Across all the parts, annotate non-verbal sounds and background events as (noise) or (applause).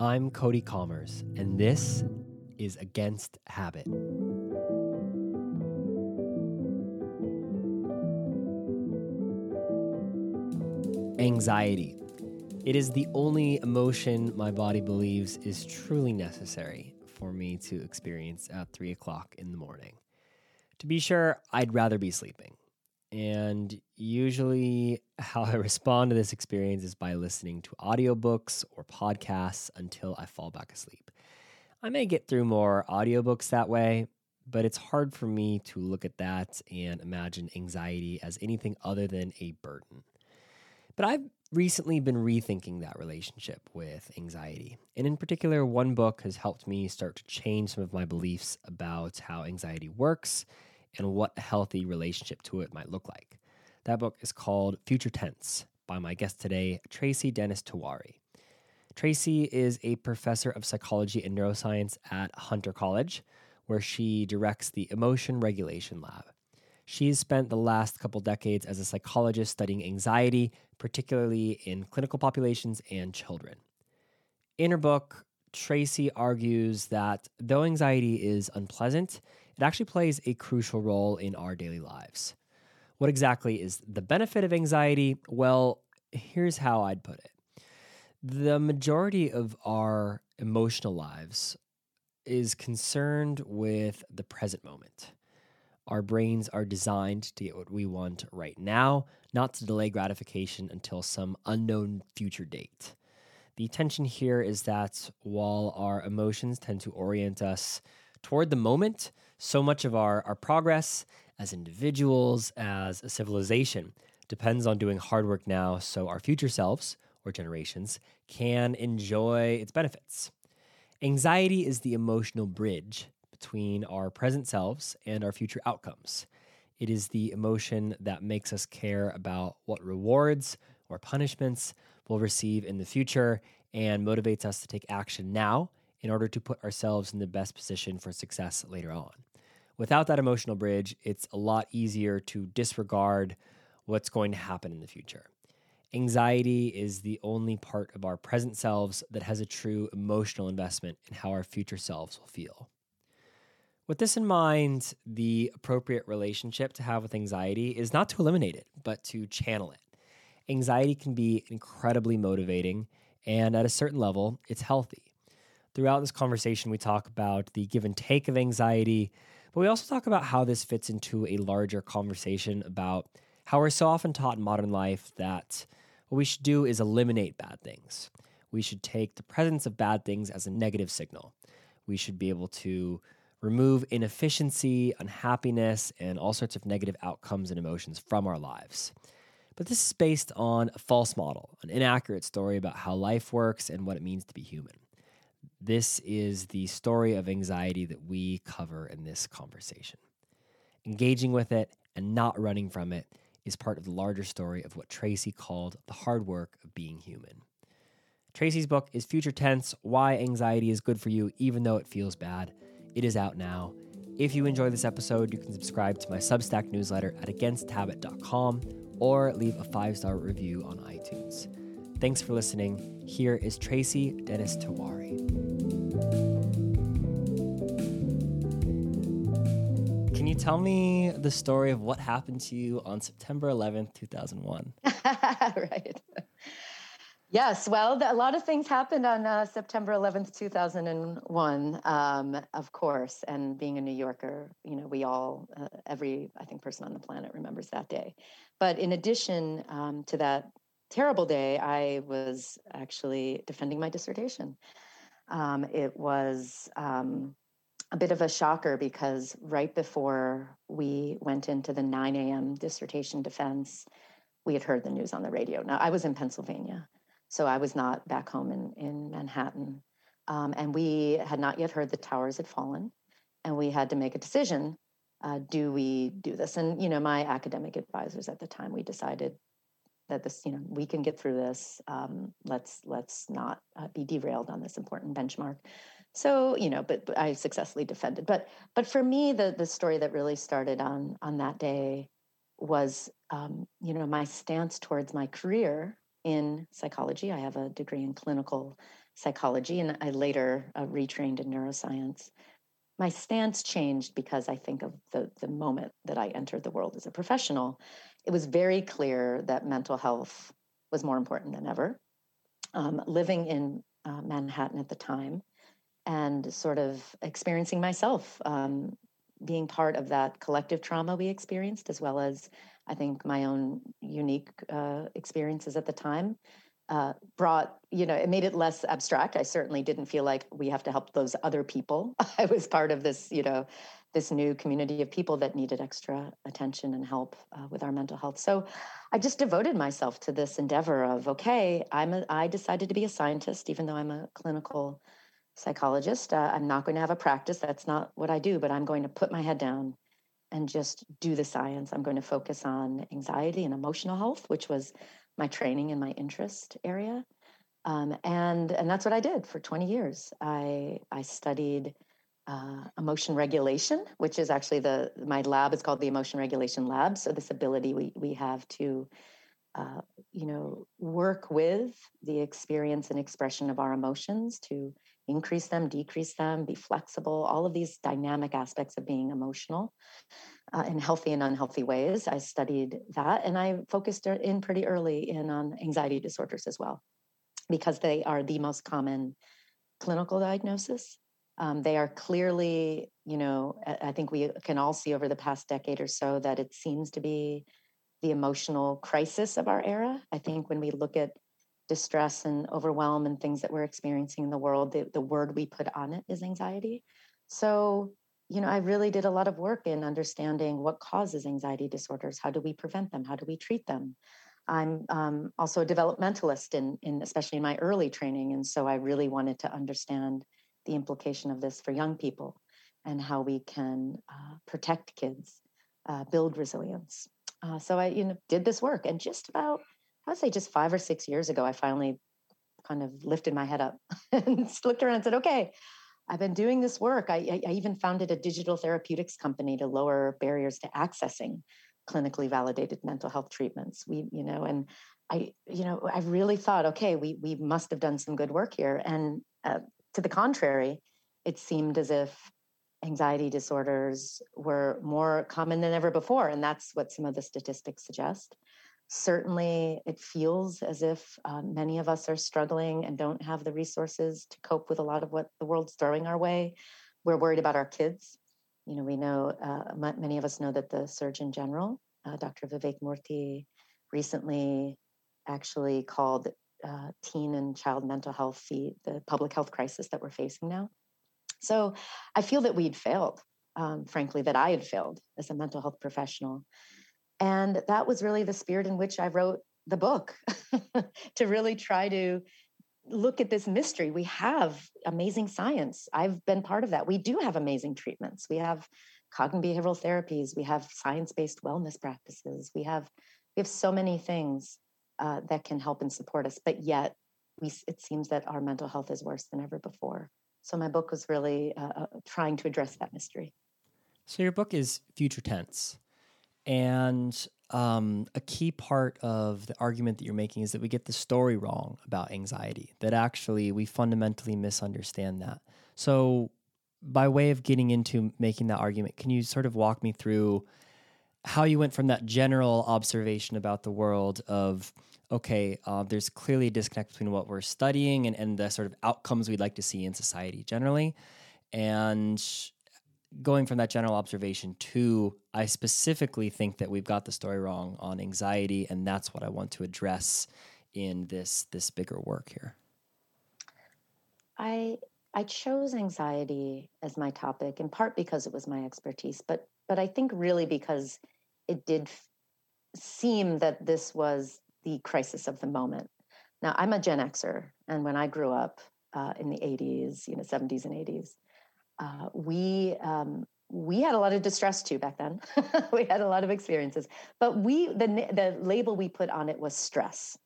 I'm Cody Kommers, and this is Against Habit. Anxiety. It is the only emotion my body believes is truly necessary for me to experience at 3 o'clock in the morning. To be sure, I'd rather be sleeping. And usually, how I (laughs) respond to this experience is by listening to audiobooks or podcasts until I fall back asleep. I may get through more audiobooks that way, but it's hard for me to look at that and imagine anxiety as anything other than a burden. But I've recently been rethinking that relationship with anxiety. And in particular, one book has helped me start to change some of my beliefs about how anxiety works and what a healthy relationship to it might look like. That book is called Future Tense by my guest today, Tracy Dennis Tiwary. Tracy is a professor of psychology and neuroscience at Hunter College, where she directs the Emotion Regulation Lab. She's spent the last couple decades as a psychologist studying anxiety, particularly in clinical populations and children. In her book, Tracy argues that though anxiety is unpleasant, it actually plays a crucial role in our daily lives. What exactly is the benefit of anxiety? Well, here's how I'd put it the majority of our emotional lives is concerned with the present moment. Our brains are designed to get what we want right now, not to delay gratification until some unknown future date. The tension here is that while our emotions tend to orient us toward the moment, so much of our, our progress as individuals, as a civilization, depends on doing hard work now so our future selves or generations can enjoy its benefits. Anxiety is the emotional bridge between our present selves and our future outcomes. It is the emotion that makes us care about what rewards or punishments we'll receive in the future and motivates us to take action now in order to put ourselves in the best position for success later on. Without that emotional bridge, it's a lot easier to disregard what's going to happen in the future. Anxiety is the only part of our present selves that has a true emotional investment in how our future selves will feel. With this in mind, the appropriate relationship to have with anxiety is not to eliminate it, but to channel it. Anxiety can be incredibly motivating, and at a certain level, it's healthy. Throughout this conversation, we talk about the give and take of anxiety, but we also talk about how this fits into a larger conversation about how we're so often taught in modern life that what we should do is eliminate bad things. We should take the presence of bad things as a negative signal. We should be able to remove inefficiency, unhappiness, and all sorts of negative outcomes and emotions from our lives. But this is based on a false model, an inaccurate story about how life works and what it means to be human. This is the story of anxiety that we cover in this conversation. Engaging with it and not running from it is part of the larger story of what Tracy called the hard work of being human. Tracy's book is Future Tense Why Anxiety is Good for You, Even Though It Feels Bad. It is out now. If you enjoy this episode, you can subscribe to my Substack newsletter at againsthabit.com or leave a five star review on iTunes. Thanks for listening. Here is Tracy Dennis Tiwary. Can you tell me the story of what happened to you on September 11th, 2001? (laughs) right. Yes, well, a lot of things happened on uh, September 11th, 2001, um, of course. And being a New Yorker, you know, we all, uh, every, I think, person on the planet remembers that day. But in addition um, to that terrible day, I was actually defending my dissertation. Um, it was um, a bit of a shocker because right before we went into the 9 a.m. dissertation defense, we had heard the news on the radio. Now, I was in Pennsylvania, so I was not back home in, in Manhattan. Um, and we had not yet heard the towers had fallen, and we had to make a decision. Uh, do we do this? And, you know, my academic advisors at the time, we decided that this you know we can get through this um, let's let's not uh, be derailed on this important benchmark so you know but, but, i successfully defended but but for me the the story that really started on on that day was um, you know my stance towards my career in psychology i have a degree in clinical psychology, and I later uh, retrained in neuroscience. My stance changed because I think of the, the moment that I entered the world as a professional. It was very clear that mental health was more important than ever. Um, living in uh, Manhattan at the time and sort of experiencing myself um, being part of that collective trauma we experienced, as well as I think my own unique uh, experiences at the time uh, brought, you know, it made it less abstract. I certainly didn't feel like we have to help those other people. (laughs) I was part of this, you know, this new community of people that needed extra attention and help uh, with our mental health. So I just devoted myself to this endeavor of, okay, I'm a, I decided to be a scientist, even though I'm a clinical psychologist. Uh, I'm not going to have a practice. That's not what I do, but I'm going to put my head down and just do the science. I'm going to focus on anxiety and emotional health, which was my training and my interest area. Um, and and that's what I did for 20 years. I I studied uh, emotion regulation, which is actually the my lab is called the Emotion Regulation Lab. So this ability we we have to uh, you know work with the experience and expression of our emotions to increase them, decrease them, be flexible, all of these dynamic aspects of being emotional uh, in healthy and unhealthy ways. I studied that and I focused in pretty early in on anxiety disorders as well, because they are the most common clinical diagnosis. Um, they are clearly, you know, I think we can all see over the past decade or so that it seems to be the emotional crisis of our era. I think when we look at distress and overwhelm and things that we're experiencing in the world, the, the word we put on it is anxiety. So, you know, I really did a lot of work in understanding what causes anxiety disorders. How do we prevent them? How do we treat them? I'm um, also a developmentalist in, in especially in my early training, and so I really wanted to understand the implication of this for young people and how we can uh, protect kids, uh, build resilience. Uh, so I, you know, did this work, and just about I would say just five or six years ago, I finally kind of lifted my head up (laughs) and looked around and said, okay, I've been doing this work. I, I, even founded a digital therapeutics company to lower barriers to accessing clinically validated mental health treatments. We, you know, and I, you know, I really thought, okay, we we must have done some good work here. And uh, to the contrary, it seemed as if anxiety disorders were more common than ever before, and that's what some of the statistics suggest. Certainly, it feels as if uh, many of us are struggling and don't have the resources to cope with a lot of what the world's throwing our way. We're worried about our kids. You know, we know, uh, many of us know that the Surgeon General, uh, Dr. Vivek Murthy, recently actually called uh, teen and child mental health the, the public health crisis that we're facing now. So I feel that we'd failed, um, frankly, that I had failed as a mental health professional. And that was really the spirit in which I wrote the book (laughs) to really try to look at this mystery. We have amazing science. I've been part of that. We do have amazing treatments. We have cognitive behavioral therapies. We have science-based wellness practices. We have we have so many things uh, that can help and support us. But yet, we it seems that our mental health is worse than ever before. So my book was really uh, uh trying to address that mystery. So your book is future tense. And um, a key part of the argument that you're making is that we get the story wrong about anxiety, that actually we fundamentally misunderstand that. So, by way of getting into making that argument, can you sort of walk me through how you went from that general observation about the world of, okay, uh, there's clearly a disconnect between what we're studying and, and the sort of outcomes we'd like to see in society generally, and going from that general observation to I specifically think that we've got the story wrong on anxiety, and that's what I want to address in this this bigger work here. I I chose anxiety as my topic in part because it was my expertise, but but I think really because it did seem that this was the crisis of the moment. Now I'm a Gen Xer, and when I grew up uh, in the 80s, you know, 70s and 80s, uh, we um, we had a lot of distress too back then. (laughs) we had a lot of experiences, but we the the label we put on it was stress.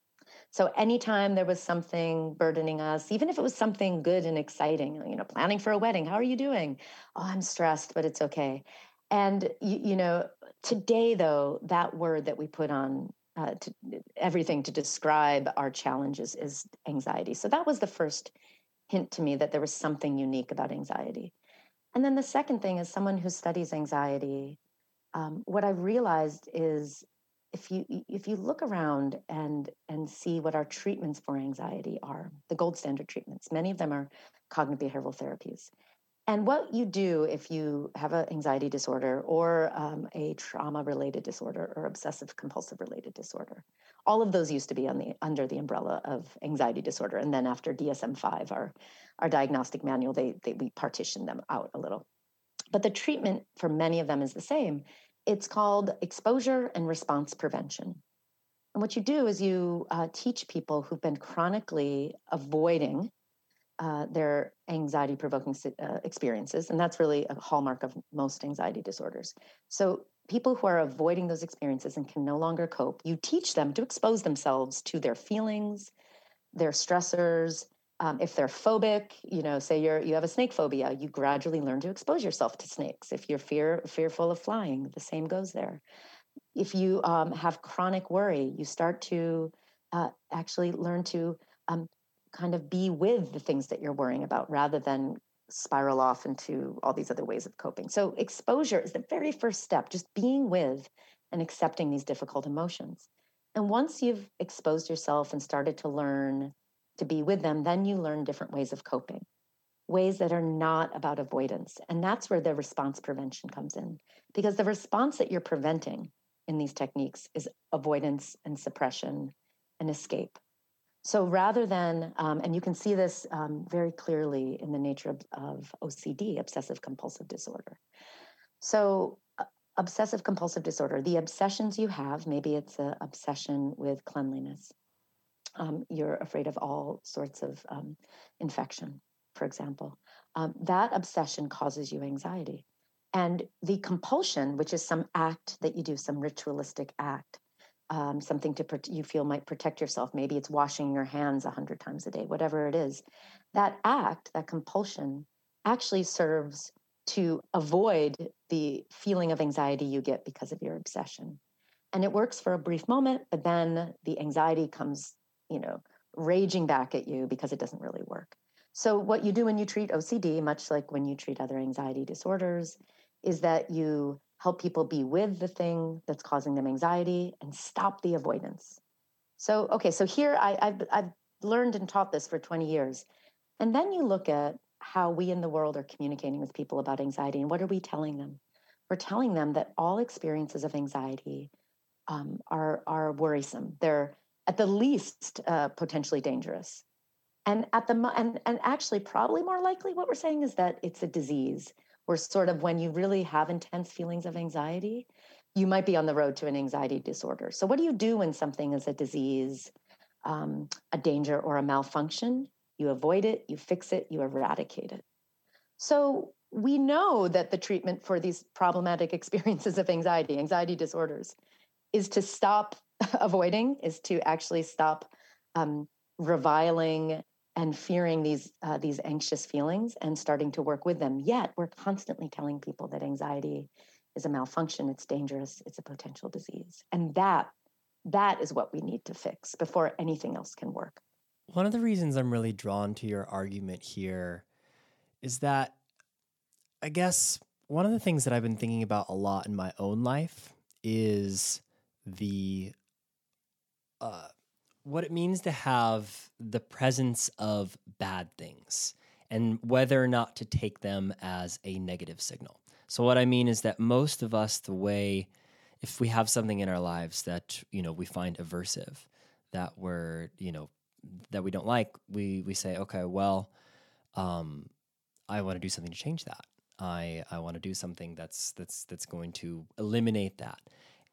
So anytime there was something burdening us, even if it was something good and exciting, you know, planning for a wedding, how are you doing? Oh, I'm stressed, but it's okay. And you, you know, today though, that word that we put on uh, to, everything to describe our challenges is anxiety. So that was the first hint to me that there was something unique about anxiety. And then the second thing is someone who studies anxiety. Um, what I've realized is if you if you look around and and see what our treatments for anxiety are, the gold standard treatments, many of them are cognitive behavioral therapies. And what you do if you have an anxiety disorder or um, a trauma related disorder or obsessive compulsive related disorder, all of those used to be on the under the umbrella of anxiety disorder. And then after DSM five, our our diagnostic manual, they, they we partition them out a little. But the treatment for many of them is the same. It's called exposure and response prevention. And what you do is you uh, teach people who've been chronically avoiding uh, their anxiety provoking uh, experiences. And that's really a hallmark of most anxiety disorders. So, people who are avoiding those experiences and can no longer cope, you teach them to expose themselves to their feelings, their stressors. Um, if they're phobic, you know, say you're you have a snake phobia, you gradually learn to expose yourself to snakes. If you're fear fearful of flying, the same goes there. If you um, have chronic worry, you start to uh, actually learn to um, kind of be with the things that you're worrying about rather than spiral off into all these other ways of coping. So, exposure is the very first step, just being with and accepting these difficult emotions. And once you've exposed yourself and started to learn to be with them, then you learn different ways of coping, ways that are not about avoidance. And that's where the response prevention comes in, because the response that you're preventing in these techniques is avoidance and suppression and escape. So rather than, um, and you can see this um, very clearly in the nature of, of OCD, obsessive compulsive disorder. So, uh, obsessive compulsive disorder, the obsessions you have, maybe it's an obsession with cleanliness. Um, you're afraid of all sorts of um, infection, for example. Um, that obsession causes you anxiety. And the compulsion, which is some act that you do, some ritualistic act, um, something to you feel might protect yourself. Maybe it's washing your hands a hundred times a day, whatever it is. That act, that compulsion, actually serves to avoid the feeling of anxiety you get because of your obsession. And it works for a brief moment, but then the anxiety comes, you know, raging back at you because it doesn't really work. So, what you do when you treat OCD, much like when you treat other anxiety disorders, is that you help people be with the thing that's causing them anxiety and stop the avoidance. So, okay, so here I, have I've learned and taught this for 20 years. And then you look at how we in the world are communicating with people about anxiety and what are we telling them? We're telling them that all experiences of anxiety um, are, are worrisome. They're at the least uh, potentially dangerous. And at the and and actually probably more likely what we're saying is that it's a disease or sort of when you really have intense feelings of anxiety, you might be on the road to an anxiety disorder. So, what do you do when something is a disease, um, a danger, or a malfunction? You avoid it, you fix it, you eradicate it. So, we know that the treatment for these problematic (laughs) experiences of anxiety, anxiety disorders, is to stop (laughs) avoiding, is to actually stop um, reviling and fearing these uh, these anxious feelings and starting to work with them. Yet we're constantly telling people that anxiety is a malfunction, it's dangerous, it's a potential disease, and that that is what we need to fix before anything else can work. One of the reasons I'm really drawn to your argument here is that I guess one of the things that I've been thinking about a lot in my own life is the uh, what it means to have the presence of bad things and whether or not to take them as a negative signal. So what I mean is that most of us the way if we have something in our lives that you know we find aversive that we're you know that we don't like we we say okay well um I want to do something to change that. I I want to do something that's that's that's going to eliminate that.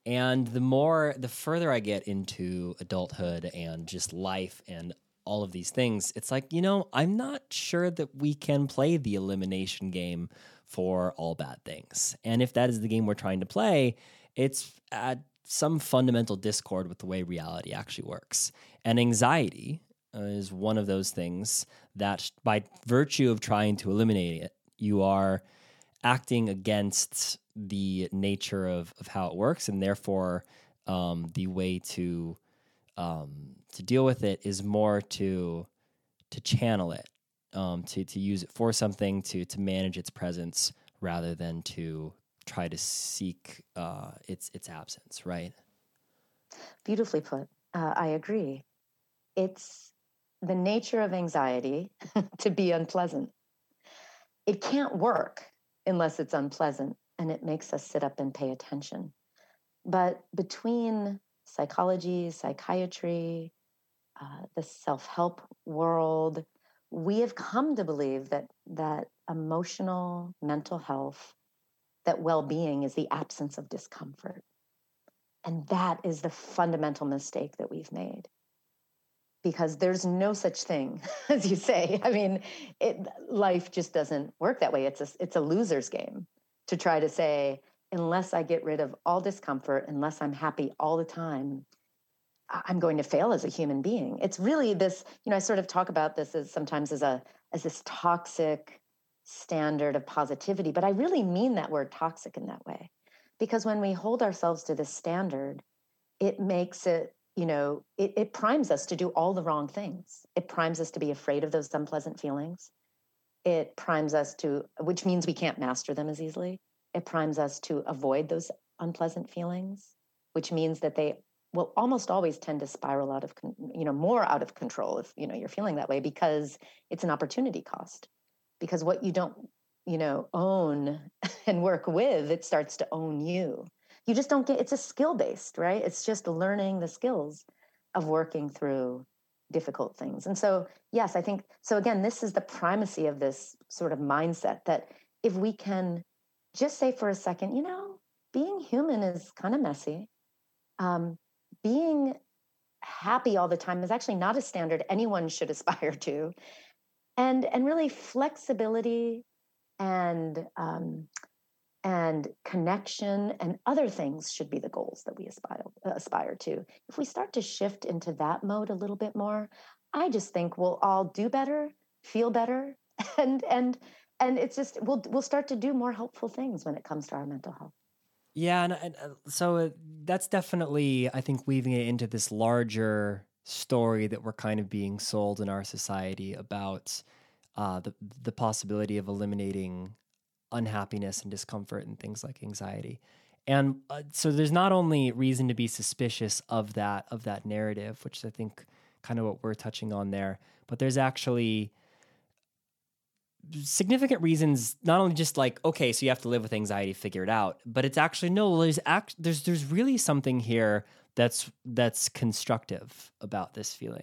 And the more, the further I get into adulthood and just life and all of these things, it's like, you know, I'm not sure that we can play the elimination game for all bad things. And if that is the game we're trying to play, it's at some fundamental discord with the way reality actually works. And anxiety is one of those things that, by virtue of trying to eliminate it, you are acting against the nature of, of how it works, and therefore um, the way to um, to deal with it is more to to channel it um, to to use it for something to to manage its presence rather than to try to seek uh, its its absence. Right. Beautifully put. Uh, I agree. It's the nature of anxiety (laughs) to be unpleasant. It can't work unless it's unpleasant and it makes us sit up and pay attention. But between psychology, psychiatry, uh, the self help world, we have come to believe that, that emotional, mental health, that well being is the absence of discomfort. And that is the fundamental mistake that we've made. Because there's no such thing, (laughs) as you say. I mean, it, life just doesn't work that way. It's a, it's a loser's game to try to say, unless I get rid of all discomfort, unless I'm happy all the time, I'm going to fail as a human being. It's really this, you know, I sort of talk about this as sometimes as a as this toxic standard of positivity, but I really mean that word toxic in that way. Because when we hold ourselves to this standard, it makes it, you know, it, it primes us to do all the wrong things. It primes us to be afraid of those unpleasant feelings. It primes us to, which means we can't master them as easily. It primes us to avoid those unpleasant feelings, which means that they will almost always tend to spiral out of, you know, more out of control if, you know, you're feeling that way because it's an opportunity cost. Because what you don't you know, own (laughs) and work with, it starts to own you. You just don't get it's a skill based, right? It's just learning the skills of working through difficult things. And so, yes, I think so again, this is the primacy of this sort of mindset that if we can just say for a second, you know, being human is kind of messy. Um, being happy all the time is actually not a standard anyone should (laughs) aspire to. And and really flexibility and um, and connection and other things should be the goals that we aspire aspire to. If we start to shift into that mode a little bit more, I just think we'll all do better, feel better, (laughs) and and and it's just we'll we'll start to do more helpful things when it comes to our mental health. Yeah, and, and uh, so uh, that's definitely I think weaving it into this larger story that we're kind of being sold in our society about uh, the the possibility of eliminating unhappiness and discomfort and things like anxiety. And uh, so there's not only reason to be suspicious of that of that narrative, which I think kind of what we're touching on there, but there's actually significant reasons not only just like okay so you have to live with anxiety figure it out but it's actually no there's act there's there's really something here that's that's constructive about this feeling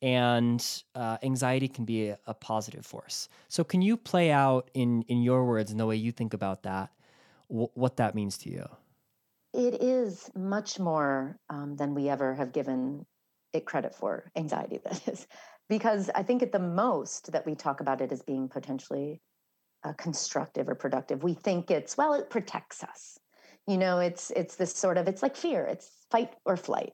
and uh, anxiety can be a, a, positive force. So, can you play out in in your words and the way you think about that, what that means to you? It is much more um, than we ever have given it credit for. Anxiety, (laughs) that is, because I think at the most that we talk about it as being potentially uh, constructive or productive. We think it's well, it protects us. You know, it's it's this sort of it's like fear. It's fight or flight,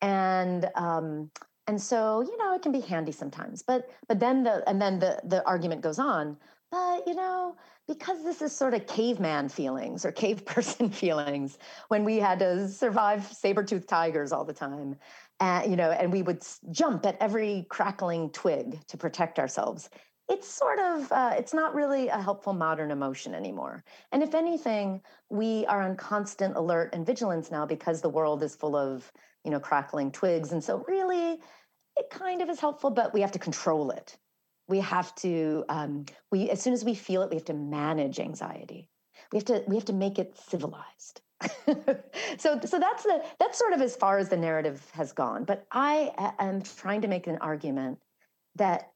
and um, and so you know it can be handy sometimes but but then the and then the the argument goes on but you know because this is sort of caveman feelings or cave (laughs) person feelings when we had to survive saber-toothed tigers all the time and you know and we would jump at every crackling twig to protect ourselves it's sort of uh, it's not really a helpful modern emotion anymore and if anything we are on constant alert and vigilance now because the world is full of you know, crackling twigs. And so, really, it kind of is helpful, but we have to control it. We have to, um, we as soon as we feel it, we have to manage anxiety. We have to, we have to make it civilized. (laughs) so, so that's the that's sort of as far as the narrative has gone. But I am trying to make an argument that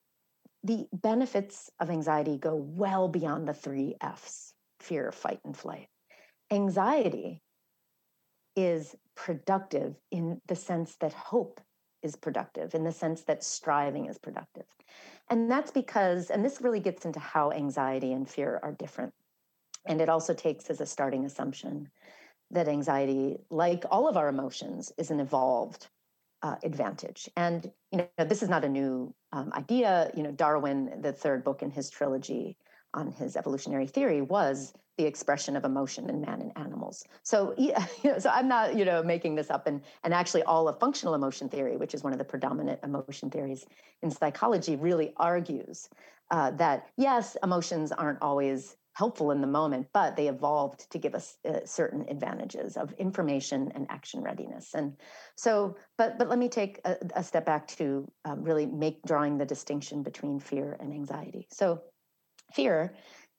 the benefits of anxiety go well beyond the three F's: fear, fight, and flight. Anxiety is productive in the sense that hope is productive, in the sense that striving is productive. And that's because, and this really gets into how anxiety and fear are different. And it also takes as a starting assumption that anxiety, like all of our emotions, is an evolved uh, advantage. And you know, this is not a new um, idea. You know, Darwin, the third book in his trilogy on his evolutionary theory, was the expression of emotion in man and animals. So, (laughs) yeah, so I'm not, you know, making this up. And and actually, all of functional emotion theory, which is one of the predominant emotion theories in psychology, really argues uh, that yes, emotions aren't always helpful in the moment, but they evolved to give us uh, certain advantages of information and action readiness. And so, but but let me take a, a step back to um, really make drawing the distinction between fear and anxiety. So, fear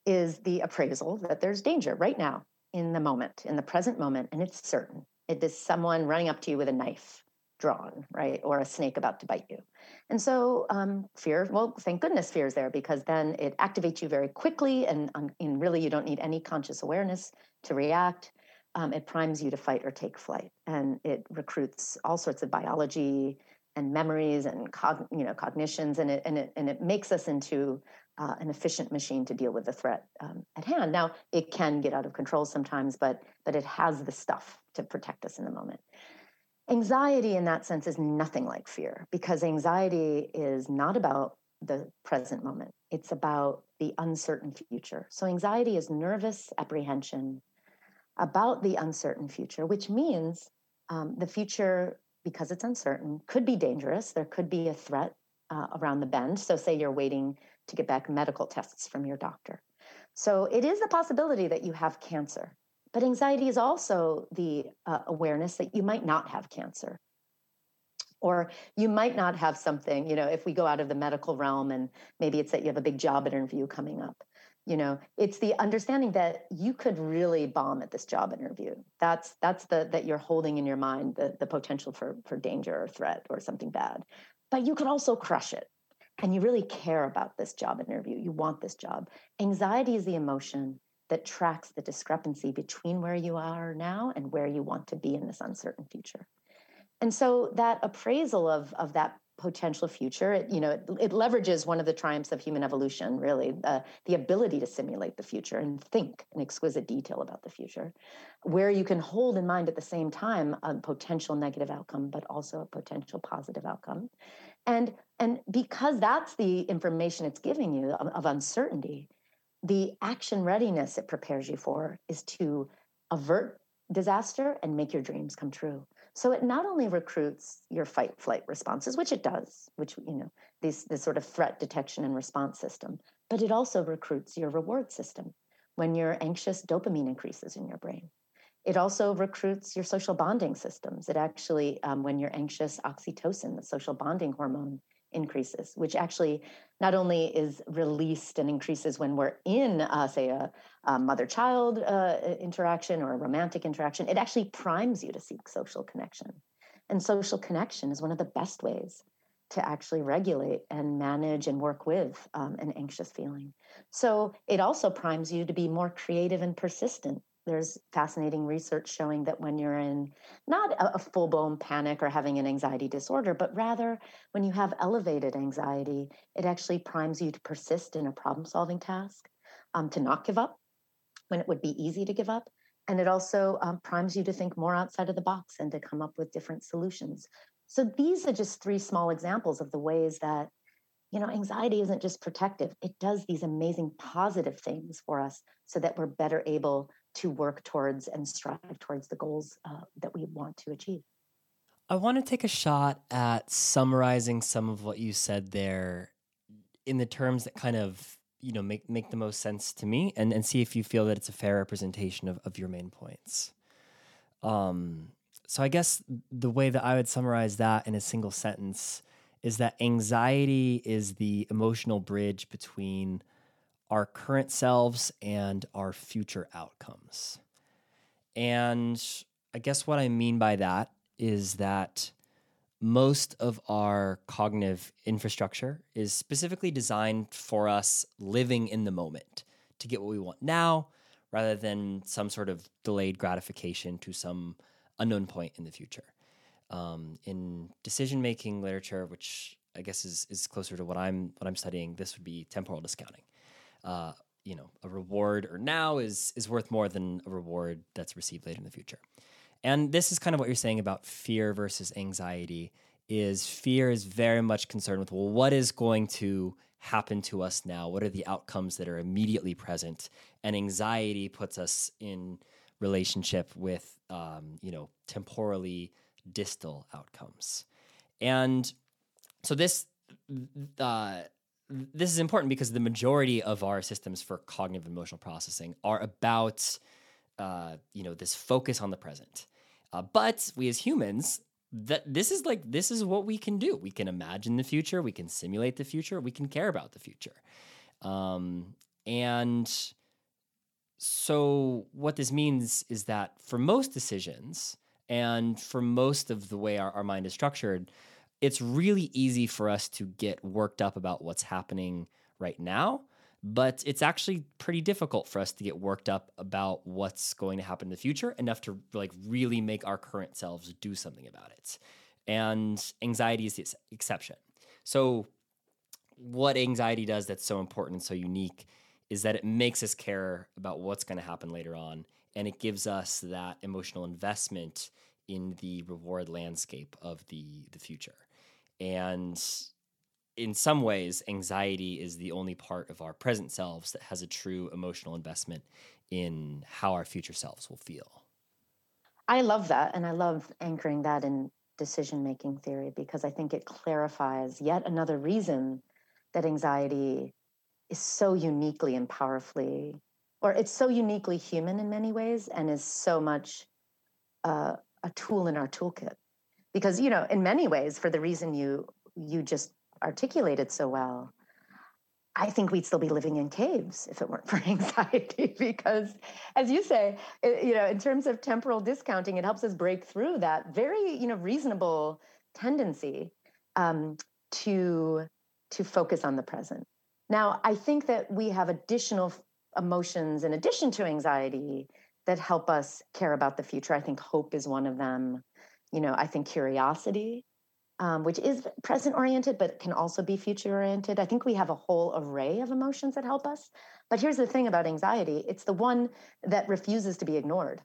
is the appraisal that there's danger right now in the moment, in the present moment, and it's certain. It is someone running up to you with a knife drawn, right? Or a snake about to bite you. And so um, fear, well, thank goodness fear is there because then it activates you very quickly and, um, and really you don't need any conscious awareness to react. Um, it primes you to fight or take flight and it recruits all sorts of biology and memories and cog, you know cognitions and it and it and it makes us into uh, an efficient machine to deal with the threat um, at hand. Now it can get out of control sometimes, but but it has the stuff to protect us in the moment. Anxiety, in that sense, is nothing like fear because anxiety is not about the present moment. It's about the uncertain future. So, anxiety is nervous apprehension about the uncertain future, which means um, the future, because it's uncertain, could be dangerous. There could be a threat uh, around the bend. So, say you're waiting to get back medical tests from your doctor. So, it is a possibility that you have cancer. But anxiety is also the uh, awareness that you might not have cancer. Or you might not have something, you know, if we go out of the medical realm and maybe it's that you have a big job interview coming up. You know, it's the understanding that you could really bomb at this job interview. That's that's the that you're holding in your mind the, the potential for for danger or threat or something bad. But you could also crush it and you really care about this job interview. You want this job. Anxiety is the emotion that tracks the discrepancy between where you are now and where you want to be in this uncertain future. And so that appraisal of, of that potential future, it, you know, it, it leverages one of the triumphs of human evolution, really, uh, the ability to simulate the future and think in exquisite detail about the future, where you can hold in mind at the same time a potential negative outcome, but also a potential positive outcome. And, and because that's the information it's giving you of, of uncertainty, the action readiness it prepares you for is to avert disaster and make your dreams come true. So it not only recruits your fight flight responses, which it does, which you know, this this sort of threat detection and response system, but it also recruits your reward system. When you're anxious, dopamine increases in your brain. It also recruits your social bonding systems. It actually, um, when you're anxious, oxytocin, the social bonding hormone, increases, which actually not only is released and increases when we're in, uh, say, a, a mother child uh, interaction or a romantic interaction, it actually primes you to seek social connection. And social connection is one of the best ways to actually regulate and manage and work with um, an anxious feeling. So it also primes you to be more creative and persistent there's fascinating research showing that when you're in not a, full blown panic or having an anxiety disorder, but rather when you have elevated anxiety, it actually primes you to persist in a problem solving task, um, to not give up when it would be easy to give up. And it also um, primes you to think more outside of the box and to come up with different solutions. So these are just three small examples of the ways that you know, anxiety isn't just protective, it does these amazing positive things for us so that we're better able to work towards and strive towards the goals uh, that we want to achieve. I want to take a shot at summarizing some of what you said there in the terms that kind of you know make make the most sense to me and, and see if you feel that it's a fair representation of, of your main points. Um, so I guess the way that I would summarize that in a single sentence is that anxiety is the emotional bridge between our current selves and our future outcomes. And I guess what I mean by that is that most of our cognitive infrastructure is specifically designed for us living in the moment to get what we want now rather than some sort of delayed gratification to some unknown point in the future. Um, in decision making literature, which I guess is, is closer to what I'm what I'm studying, this would be temporal discounting uh, you know, a reward or now is is worth more than a reward that's received later in the future. And this is kind of what you're saying about fear versus anxiety is fear is very much concerned with well what is going to happen to us now? What are the outcomes that are immediately present? And anxiety puts us in relationship with um, you know temporally distal outcomes. And so this uh, this is important because the majority of our systems for cognitive emotional processing are about uh, you know this focus on the present. Uh, but we as humans that this is like this is what we can do. We can imagine the future we can simulate the future we can care about the future. Um, and so what this means is that for most decisions and for most of the way our, our mind is structured it's really easy for us to get worked up about what's happening right now but it's actually pretty difficult for us to get worked up about what's going to happen in the future enough to like really make our current selves do something about it. And anxiety is the exception. So what anxiety does that's so important and so unique is that it makes us care about what's going to happen later on and it gives us that emotional investment in the reward landscape of the the future and in some ways, anxiety is the only part of our present selves that has a true emotional investment in how our future selves will feel. I love that. And I love anchoring that in decision making theory because I think it clarifies yet another reason that anxiety is so uniquely and powerfully, or it's so uniquely human in many ways and is so much uh, a tool in our toolkit. Because, you know, in many ways, for the reason you you just articulated so well, I think we'd still be living in caves if it weren't for (laughs) anxiety. because, as you say, it, you know, in terms of temporal discounting, it helps us break through that very, you know, reasonable tendency um, to to focus on the present. Now, I think that we have additional emotions in addition to anxiety that help us care about the future. I think hope is one of them. You know, I think curiosity um, which is present oriented but can also be future oriented. I think we have a whole array of emotions that help us. But here's the thing about anxiety it's the one that refuses to be ignored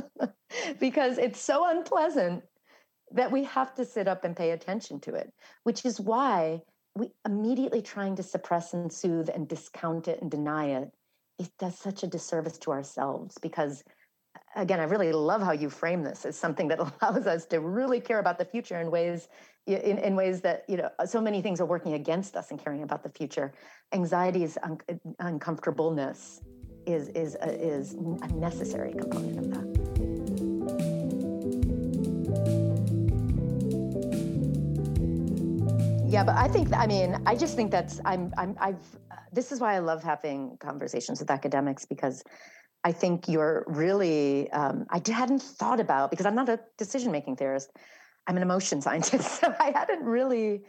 (laughs) because it's so unpleasant that we have to sit up and pay attention to it, which is why we immediately trying to suppress and soothe and discount it and deny it it does such a disservice to ourselves because again, I really love how you frame this as something that (laughs) allows us to really care about the future in ways in, in ways that you know so many things are working against us in caring about the future. Anxiety's un- uncomfortableness is is a, is a necessary component of that. Yeah, but I think I mean I just think that's I'm I'm I've uh, this is why I love having conversations with academics because I think you're really, um, I hadn't thought about, because I'm not a decision making theorist, I'm an emotion (laughs) scientist. So I hadn't really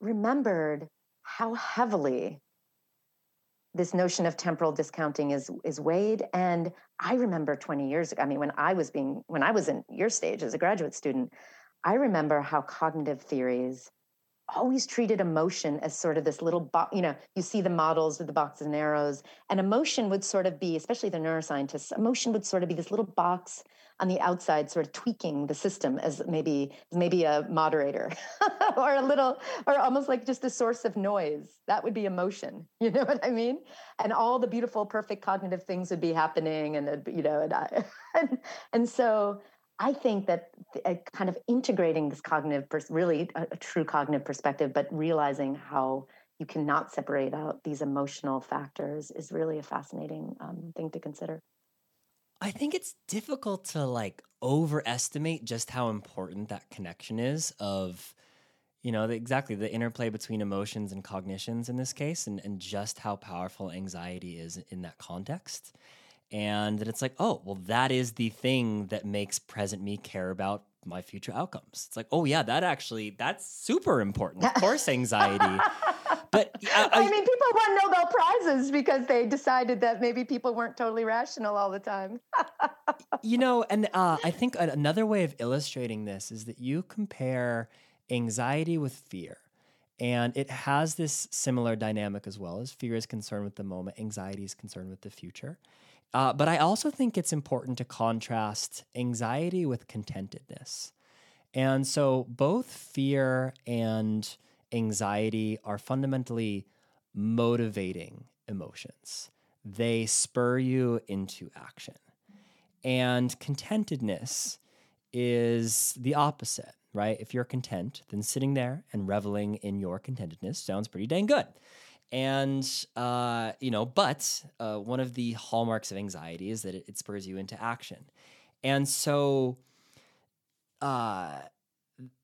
remembered how heavily this notion of temporal discounting is is weighed and i remember 20 years ago i mean when i was being when i was in your stage as a graduate student i remember how cognitive theories always treated emotion as sort of this little box. You know, you see the models with the boxes and arrows, and emotion would sort of be, especially the neuroscientists, emotion would sort of be this little box on the outside, sort of tweaking the system as maybe maybe a moderator, (laughs) or a little, or almost like just a source of noise. That would be emotion. (laughs) You know what I mean? And all the beautiful, perfect cognitive things would be happening, and you know, and I, (laughs) and, and so I think that uh, kind of integrating this cognitive, pers- really a, a, true cognitive perspective, but realizing how you cannot separate out these emotional factors is really a fascinating um, thing to consider. I think it's difficult to like overestimate just how important that connection is of, you know, the, exactly the interplay between emotions and cognitions in this case, and, and just how powerful anxiety is in that context and then it's like oh well that is the thing that makes present me care about my future outcomes. It's like oh yeah that actually that's super important. Of course (laughs) anxiety. But (laughs) I, I, I, mean people won nobel prizes because they decided that maybe people weren't totally rational all the time. You know and uh, i think another way of illustrating this is that you compare anxiety with fear and it has this similar dynamic as well. As fear is concerned with the moment anxiety is concerned with the future uh, but I also think it's important to contrast anxiety with contentedness. And so both fear and anxiety are fundamentally motivating emotions, they spur you into action. And contentedness is the opposite. right? If you're content, then sitting there and reveling in your contentedness sounds pretty dang good. And, uh, you know, but uh, one of the hallmarks of anxiety is that it, it spurs you into action. And so uh,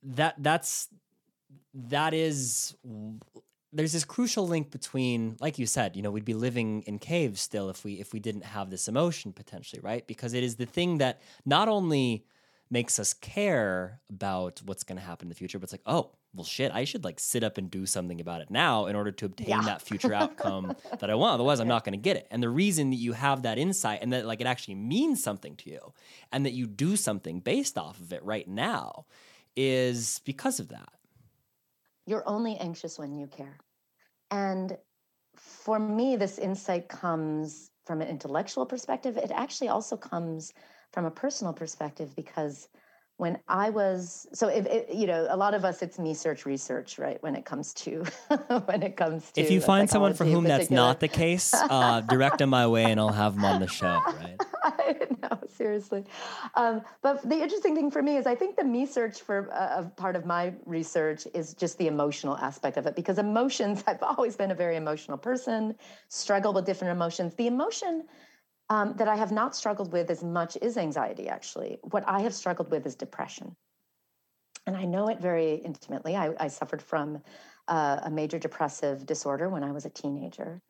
that that's that is there's this crucial link between like you said you know we'd be living in caves still if we if we didn't have this emotion potentially right because it is the thing that not only makes us care about what's going to happen in the future but it's like oh well shit i should like sit up and do something about it now in order to obtain yeah. that future outcome (laughs) that i want otherwise i'm not going to get it and the reason that you have that insight and that like it actually means something to you and that you do something based off of it right now is because of that you're only anxious when you care. And for me, this insight comes from an intellectual perspective. It actually also comes from a personal perspective because when I was so if it, you know a lot of us it's me search research right when it comes to (laughs) when it comes to if you find someone for whom that's not the case uh, direct them my way and I'll have them on the show (laughs) right? No seriously. Um, but the interesting thing for me is I think the me search for uh, part of my research is just the emotional aspect of it because emotions (laughs) I've always been a very emotional person struggle with different emotions. The emotion um, that I have not struggled with as much is anxiety, actually. What I have struggled with is depression. And I know it very intimately. I, I suffered from uh, a major depressive disorder when I was a teenager.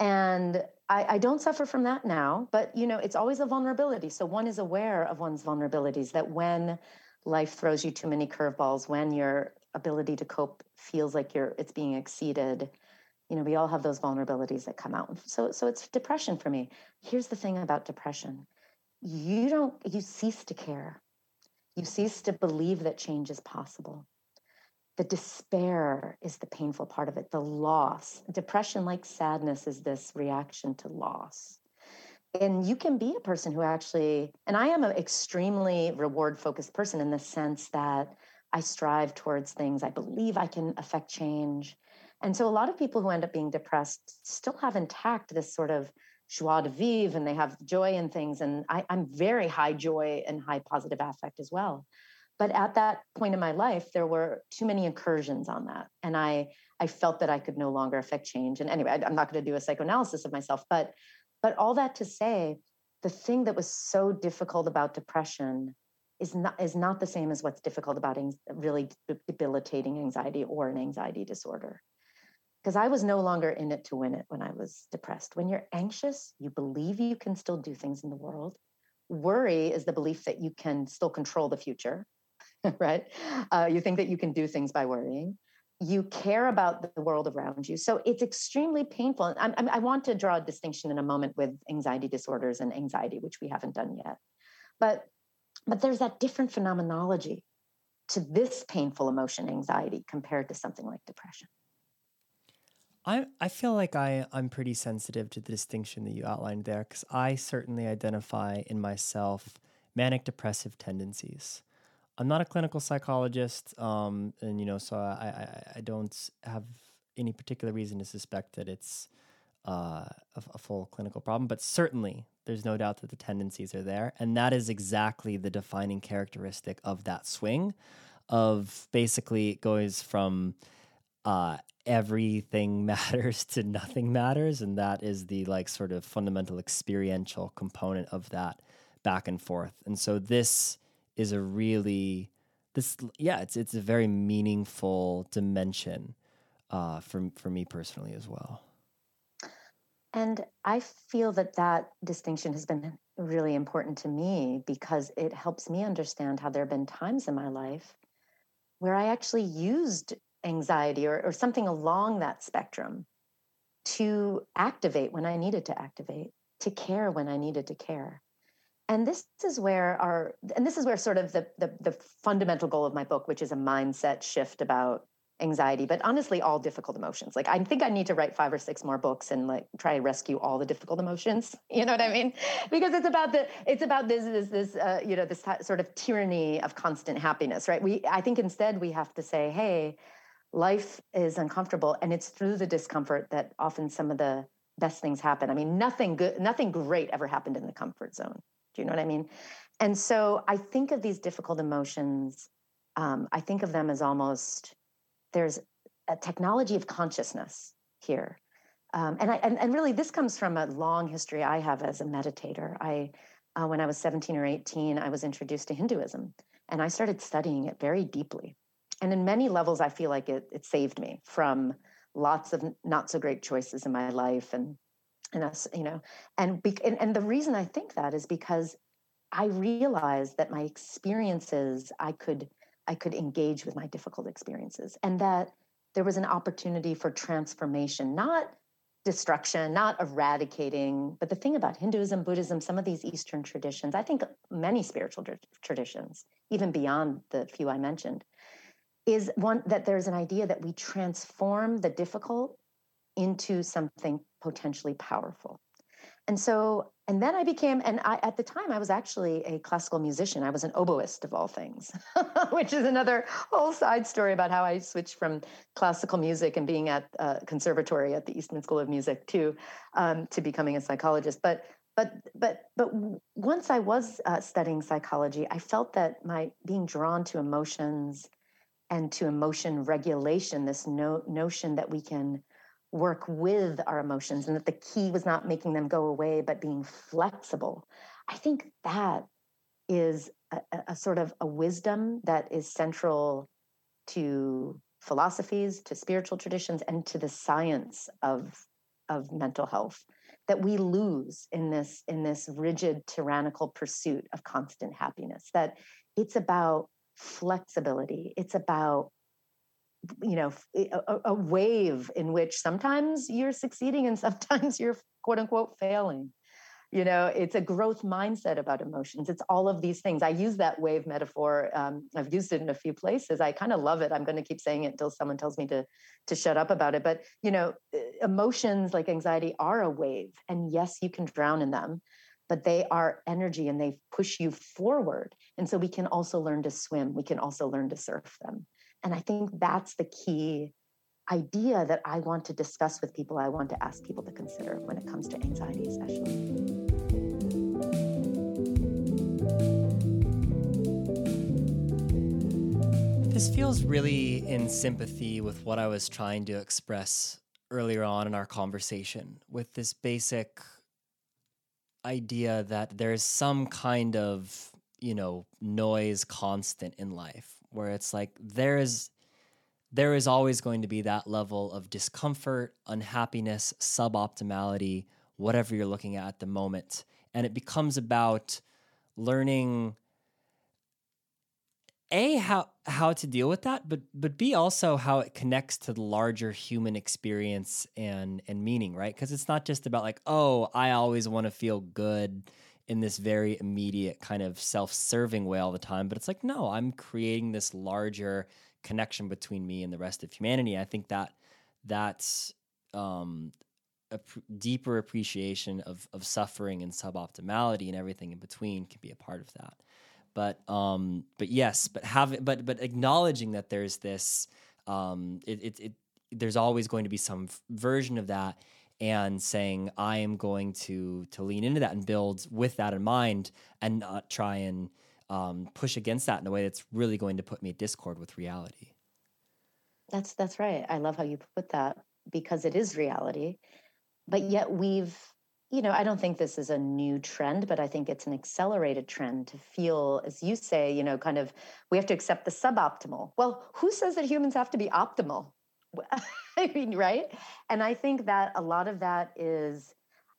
And I, I, don't suffer from that now, but you know, it's always a vulnerability. So one is aware of one's vulnerabilities that when life throws you too many curveballs, when your ability to cope feels like you're it's being exceeded, you know we all have those vulnerabilities that come out. So so it's depression for me. Here's the thing about depression. You don't you cease to care. You cease to believe that change is possible. The despair is the painful part of it. The loss depression like sadness is this reaction to loss. And you can be a person who actually and i am an extremely reward focused person in the sense that i strive towards things. I believe i can affect change and so a lot of people who end up being depressed still have intact this sort of joie de vivre and they have joy in things. And I, I'm very high joy and high positive affect as well. But at that point in my life, there were too many incursions on that. And I I felt that I could no longer affect change. And anyway, I'm not going to do a psychoanalysis of myself, but but all that to say, the thing that was so difficult about depression is not is not the same as what's difficult about really debilitating anxiety or an anxiety disorder because I was no longer in it to win it when I was depressed. When you're anxious, you believe you can still do things in the world. Worry is the belief that you can still control the future, (laughs) right? Uh, you think that you can do things by worrying. You care about the world around you. So it's extremely painful. i i want to draw a distinction in a moment with anxiety disorders and anxiety, which we haven't done yet. But, but there's that different phenomenology to this painful emotion, anxiety, compared to something like depression. I I feel like I I'm pretty sensitive to the distinction that you outlined there because I certainly identify in myself manic depressive tendencies. I'm not a clinical psychologist, um, and you know, so I, I I don't have any particular reason to suspect that it's uh, a, a full clinical problem, but certainly there's no doubt that the tendencies are there, and that is exactly the defining characteristic of that swing. Of basically, it goes from uh, everything (laughs) matters to nothing matters and that is the like sort of fundamental experiential component of that back and forth. And so this is a really this yeah it's it's a very meaningful dimension uh, for for me personally as well. And i feel that that distinction has been really important to me because it helps me understand how there have been times in my life where i actually used anxiety or, or something along that spectrum to activate when I needed to activate, to care when I needed to care. And this is where our and this is where sort of the, the the fundamental goal of my book, which is a mindset shift about anxiety, but honestly, all difficult emotions. Like I think I need to write five or six more books and like try to rescue all the difficult emotions. (laughs) You know what I mean? Because it's about the it's about this this this uh, you know this sort of tyranny of constant happiness, right? We I think instead we have to say, hey, life is uncomfortable and it's through the discomfort that often some of the best things happen i mean nothing good nothing great ever happened in the comfort zone do you know what i mean and so i think of these difficult emotions um, I think of them as almost there's a technology of consciousness here. Um, and, I, and, and really, this comes from a long history I have as a meditator. I, uh, when I was 17 or 18, I was introduced to Hinduism, and I started studying it very deeply. And in many levels, I feel like it, it saved me from lots of not so great choices in my life, and and us, you know, and, be, and and the reason I think that is because I realized that my experiences, I could I could engage with my difficult experiences, and that there was an opportunity for transformation, not destruction, not eradicating. But the thing about Hinduism, Buddhism, some of these Eastern traditions, I think many spiritual traditions, even beyond the few I mentioned, is one that there's an idea that we transform the difficult into something potentially powerful. And so, and then I became, and I, at the time, I was actually a classical musician. I was an oboist of all things, (laughs) which is another whole side story about how I switched from classical music and being at a conservatory at the Eastman School of Music to um, to becoming a psychologist. But but but but once I was uh, studying psychology, I felt that my being drawn to emotions and to emotion regulation, this no, notion that we can work with our emotions and that the key was not making them go away, but being flexible. I think that is a, a sort of a wisdom that is central to philosophies, to spiritual traditions, and to the science of, of mental health that we lose in this in this rigid tyrannical pursuit of constant happiness that it's about flexibility. It's about you know a, a, wave in which sometimes you're succeeding and (laughs) sometimes you're quote unquote failing. You know it's a growth mindset about emotions. It's all of these things. I use that wave metaphor um, i've used it in a few places. I kind of love it. I'm going to keep saying it until someone tells me to to shut up about it. But you know emotions like anxiety are a wave and yes you can drown in them but they are energy and they push you forward. And so we can also learn to swim. We can also learn to surf them. And I think that's the key idea that I want to discuss with people, I want to ask people to consider when it comes to anxiety, especially. This feels really in sympathy with what I was trying to express earlier on in our conversation with this basic idea that there's some kind of, you know, noise constant in life where it's like there is there is always going to be that level of discomfort, unhappiness, suboptimality, whatever you're looking at at the moment. And it becomes about learning a how how to deal with that but but b also how it connects to the larger human experience and and meaning right? Because it's not just about like oh i always want to feel good in this very immediate kind of self-serving way all the time but it's like no i'm creating this larger connection between me and the rest of humanity. I think that that's um, a pr- deeper appreciation of of suffering and suboptimality and everything in between can be a part of that but um but yes but having but but acknowledging that there's this um it, it, it there's always going to be some f- version of that and saying I am going to to lean into that and build with that in mind and not try and um, push against that in a way that's really going to put me at discord with reality. That's that's right. I love how you put that because it is reality, but yet we've you know I don't think this is a new trend, but I think it's an accelerated trend to feel, as you say, you know, kind of we have to accept the suboptimal. Well, who says that humans have to be optimal? (laughs) I mean, right? And I think that a lot of that is,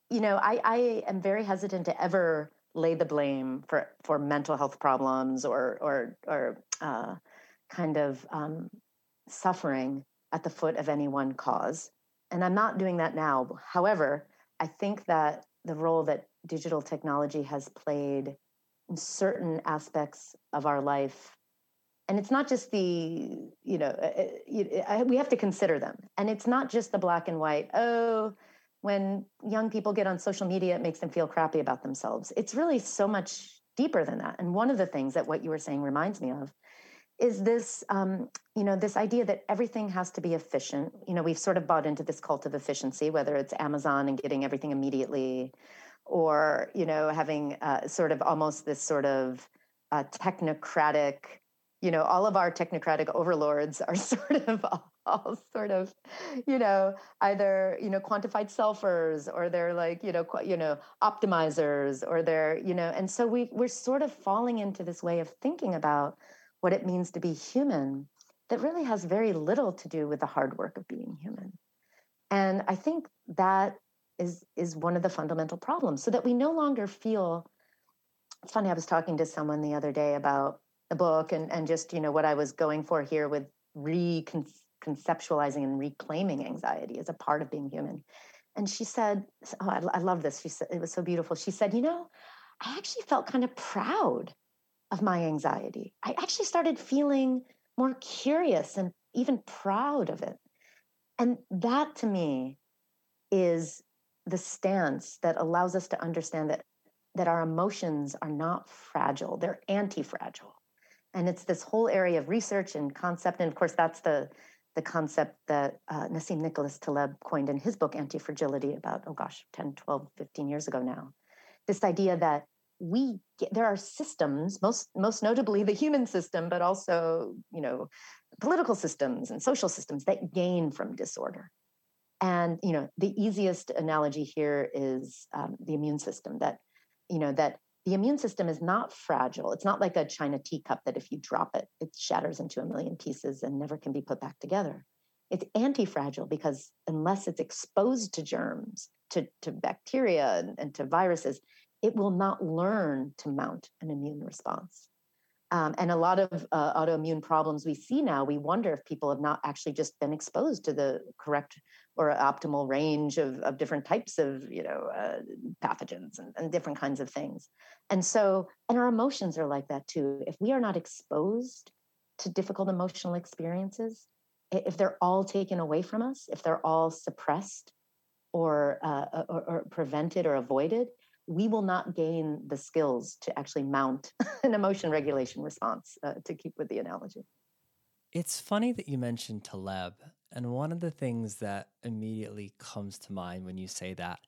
you know, I, I am very hesitant to ever lay the blame for for mental health problems or or or uh, kind of um, suffering at the foot of any one cause. And I'm not doing that now. However, I think that the role that digital technology has played in certain aspects of our life and it's not just the you know uh, uh, we have to consider them. And it's not just the black and white oh when young people get on social media it makes them feel crappy about themselves. It's really so much deeper than that. And one of the things that what you were saying reminds me of is this um, you know this idea that everything has to be efficient. You know we've sort of bought into this cult of efficiency whether it's amazon and getting everything immediately or you know having uh, sort of almost this sort of uh, technocratic you know, all of our technocratic overlords are (laughs) sort of all, all sort of, you know, either you know quantified selfers or they're like you know you know optimizers or they're you know, and so we we're sort of falling into this way of thinking about what it means to be human that really has very little to do with the hard work of being human. And I think that is is one of the fundamental problems so that we no longer feel it's funny i was talking to someone the other day about the book and and just you know what i was going for here with reconceptualizing and reclaiming anxiety as a part of being human. And she said oh I, I love this. She said it was so beautiful. She said you know i actually felt kind of proud of my anxiety. I actually started feeling more curious and even proud of it. And that to me is the stance that allows us to understand that that our emotions are not fragile they're anti-fragile. And it's this whole area of research and concept and of course that's the the concept that uh, Nassim Nicholas Taleb coined in his book Anti-Fragility about oh gosh 10 12 15 years ago now. This idea that we get, there are systems most most notably the human system but also you know political systems and social systems that gain from disorder. And you know the easiest analogy here is um, the immune system that you know that the immune system is not fragile. It's not like a china teacup that if you drop it it shatters into a million pieces and never can be put back together. It's anti-fragile because unless it's exposed to germs to, to bacteria and, and to viruses it will not learn to mount an immune response um, and a lot of uh, autoimmune problems we see now, we wonder if people have not actually just been exposed to the correct or optimal range of, of different types of, you know, uh, pathogens and, and different kinds of things. And so, and our emotions are like that too. If we are not exposed to difficult emotional experiences, if they're all taken away from us, if they're all suppressed or, uh, or, or prevented or avoided, we will not gain the skills to actually mount (laughs) an emotion regulation response, uh, to keep with the analogy. It's funny that you mentioned Taleb. And one of the things that immediately comes to mind when you say that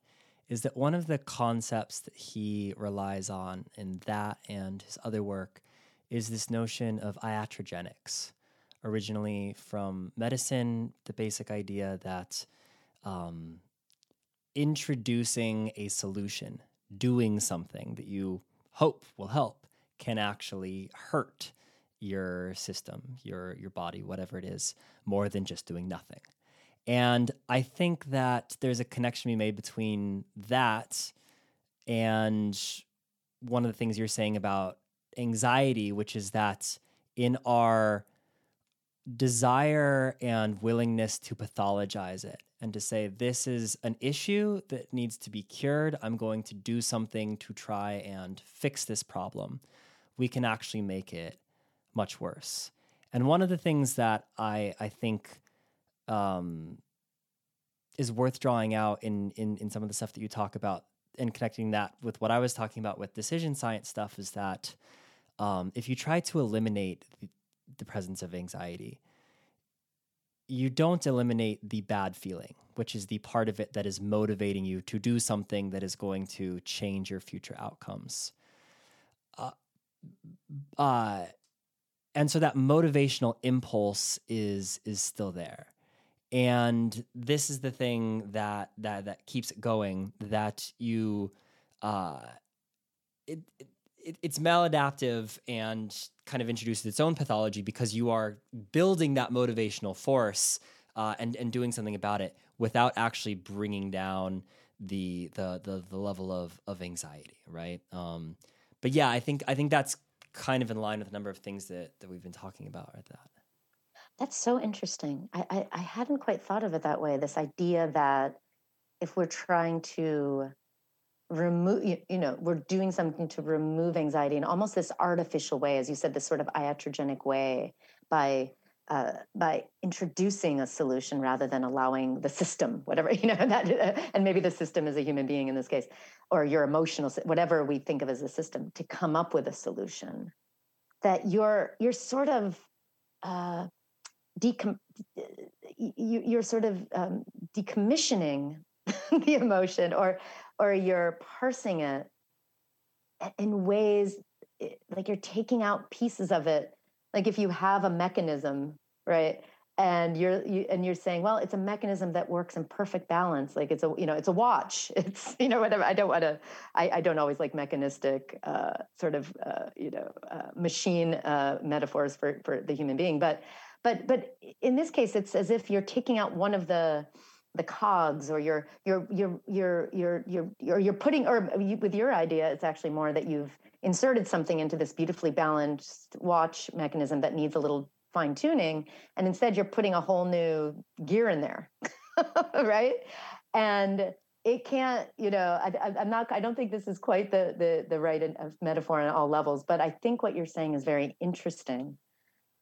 is that one of the concepts that he relies on in that and his other work is this notion of iatrogenics, originally from medicine, the basic idea that um, introducing a solution doing something that you hope will help can actually hurt your system, your your body, whatever it is, more than just doing nothing. And I think that there's a connection be made between that and one of the things you're saying about anxiety, which is that in our desire and willingness to pathologize it and to say, this is an issue that needs to be cured. I'm going to do something to try and fix this problem. We can actually make it much worse. And one of the things that I, I think um, is worth drawing out in, in, in some of the stuff that you talk about and connecting that with what I was talking about with decision science stuff is that um, if you try to eliminate the, presence of anxiety, you don't eliminate the bad feeling, which is the part of it that is motivating you to do something that is going to change your future outcomes. Uh, uh, and so that motivational impulse is is still there. And this is the thing that that that keeps it going. That you, uh, it, it it, it's maladaptive and kind of introduces its own pathology because you are building that motivational force uh, and and doing something about it without actually bringing down the the the, the level of of anxiety, right? Um, but yeah, I think I think that's kind of in line with a number of things that that we've been talking about at that. That's so interesting. I, I, I hadn't quite thought of it that way. This idea that if we're trying to remove you, know we're doing something to remove anxiety in almost this artificial way as you said this sort of iatrogenic way by uh, by introducing a solution rather than allowing the system whatever (laughs) you know that and maybe the system is a human being in this case or your emotional whatever we think of as a system to come up with a solution that you're you're sort of uh, decom- you, you're sort of um, decommissioning (laughs) the emotion or or you're parsing it in ways like you're taking out pieces of it like if you have a mechanism right? And you're you, and you're saying well it's a mechanism that works in perfect balance. Like it's a you know it's a watch. (laughs) It's you know whatever. I don't want to I, I don't always like mechanistic uh, sort of uh, you know uh, machine uh, metaphors for for the human being. But but but in this case it's as if you're taking out one of the the cogs or you're you're you're you're you're you're you're, you're putting or you, with your idea it's actually more that you've inserted something into this beautifully balanced watch mechanism that needs a little fine tuning and instead you're putting a whole new gear in there (laughs) right? And it can't you know I, am not i don't think this is quite the the, the right uh, metaphor on all levels but i think what you're saying is very interesting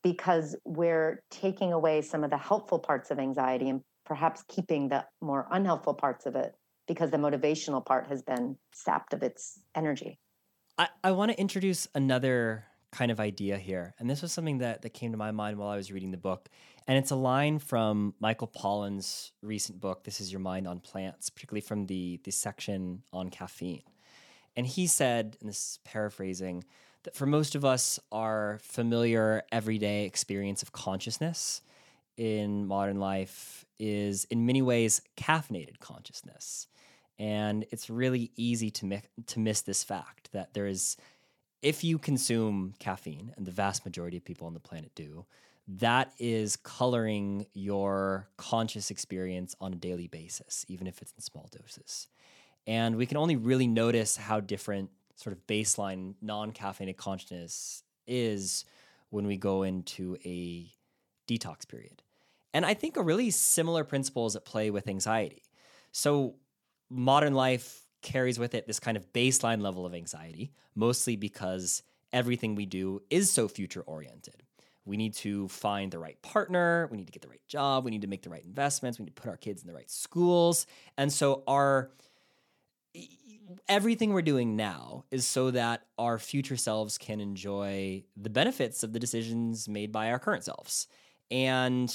because we're taking away some of the helpful parts of anxiety and perhaps keeping the more unhelpful parts of it because the motivational part has been sapped of its energy i, I want to introduce another kind of idea here. And this was something that, that came to my mind while I was reading the book. And it's a line from Michael Pollan's recent book, This Is Your Mind on Plants, particularly from the, the section on caffeine. And he said, and this is paraphrasing, that for most of us, our familiar everyday experience of consciousness in modern life is in many ways caffeinated consciousness. And it's really easy to, mi- to miss this fact that there is if you consume caffeine, and the vast majority of people on the planet do, that is coloring your conscious experience on a daily basis, even if it's in small doses. And we can only really notice how different sort of baseline non caffeinated consciousness is when we go into a detox period. And I think a really similar principle is at play with anxiety. So, modern life carries with it this kind of baseline level of anxiety, mostly because everything we do is so future oriented. We need to find the right partner, we need to get the right job, we need to make the right investments, we need to put our kids in the right schools. And so our everything we're doing now is so that our future selves can enjoy the benefits of the decisions made by our current selves. And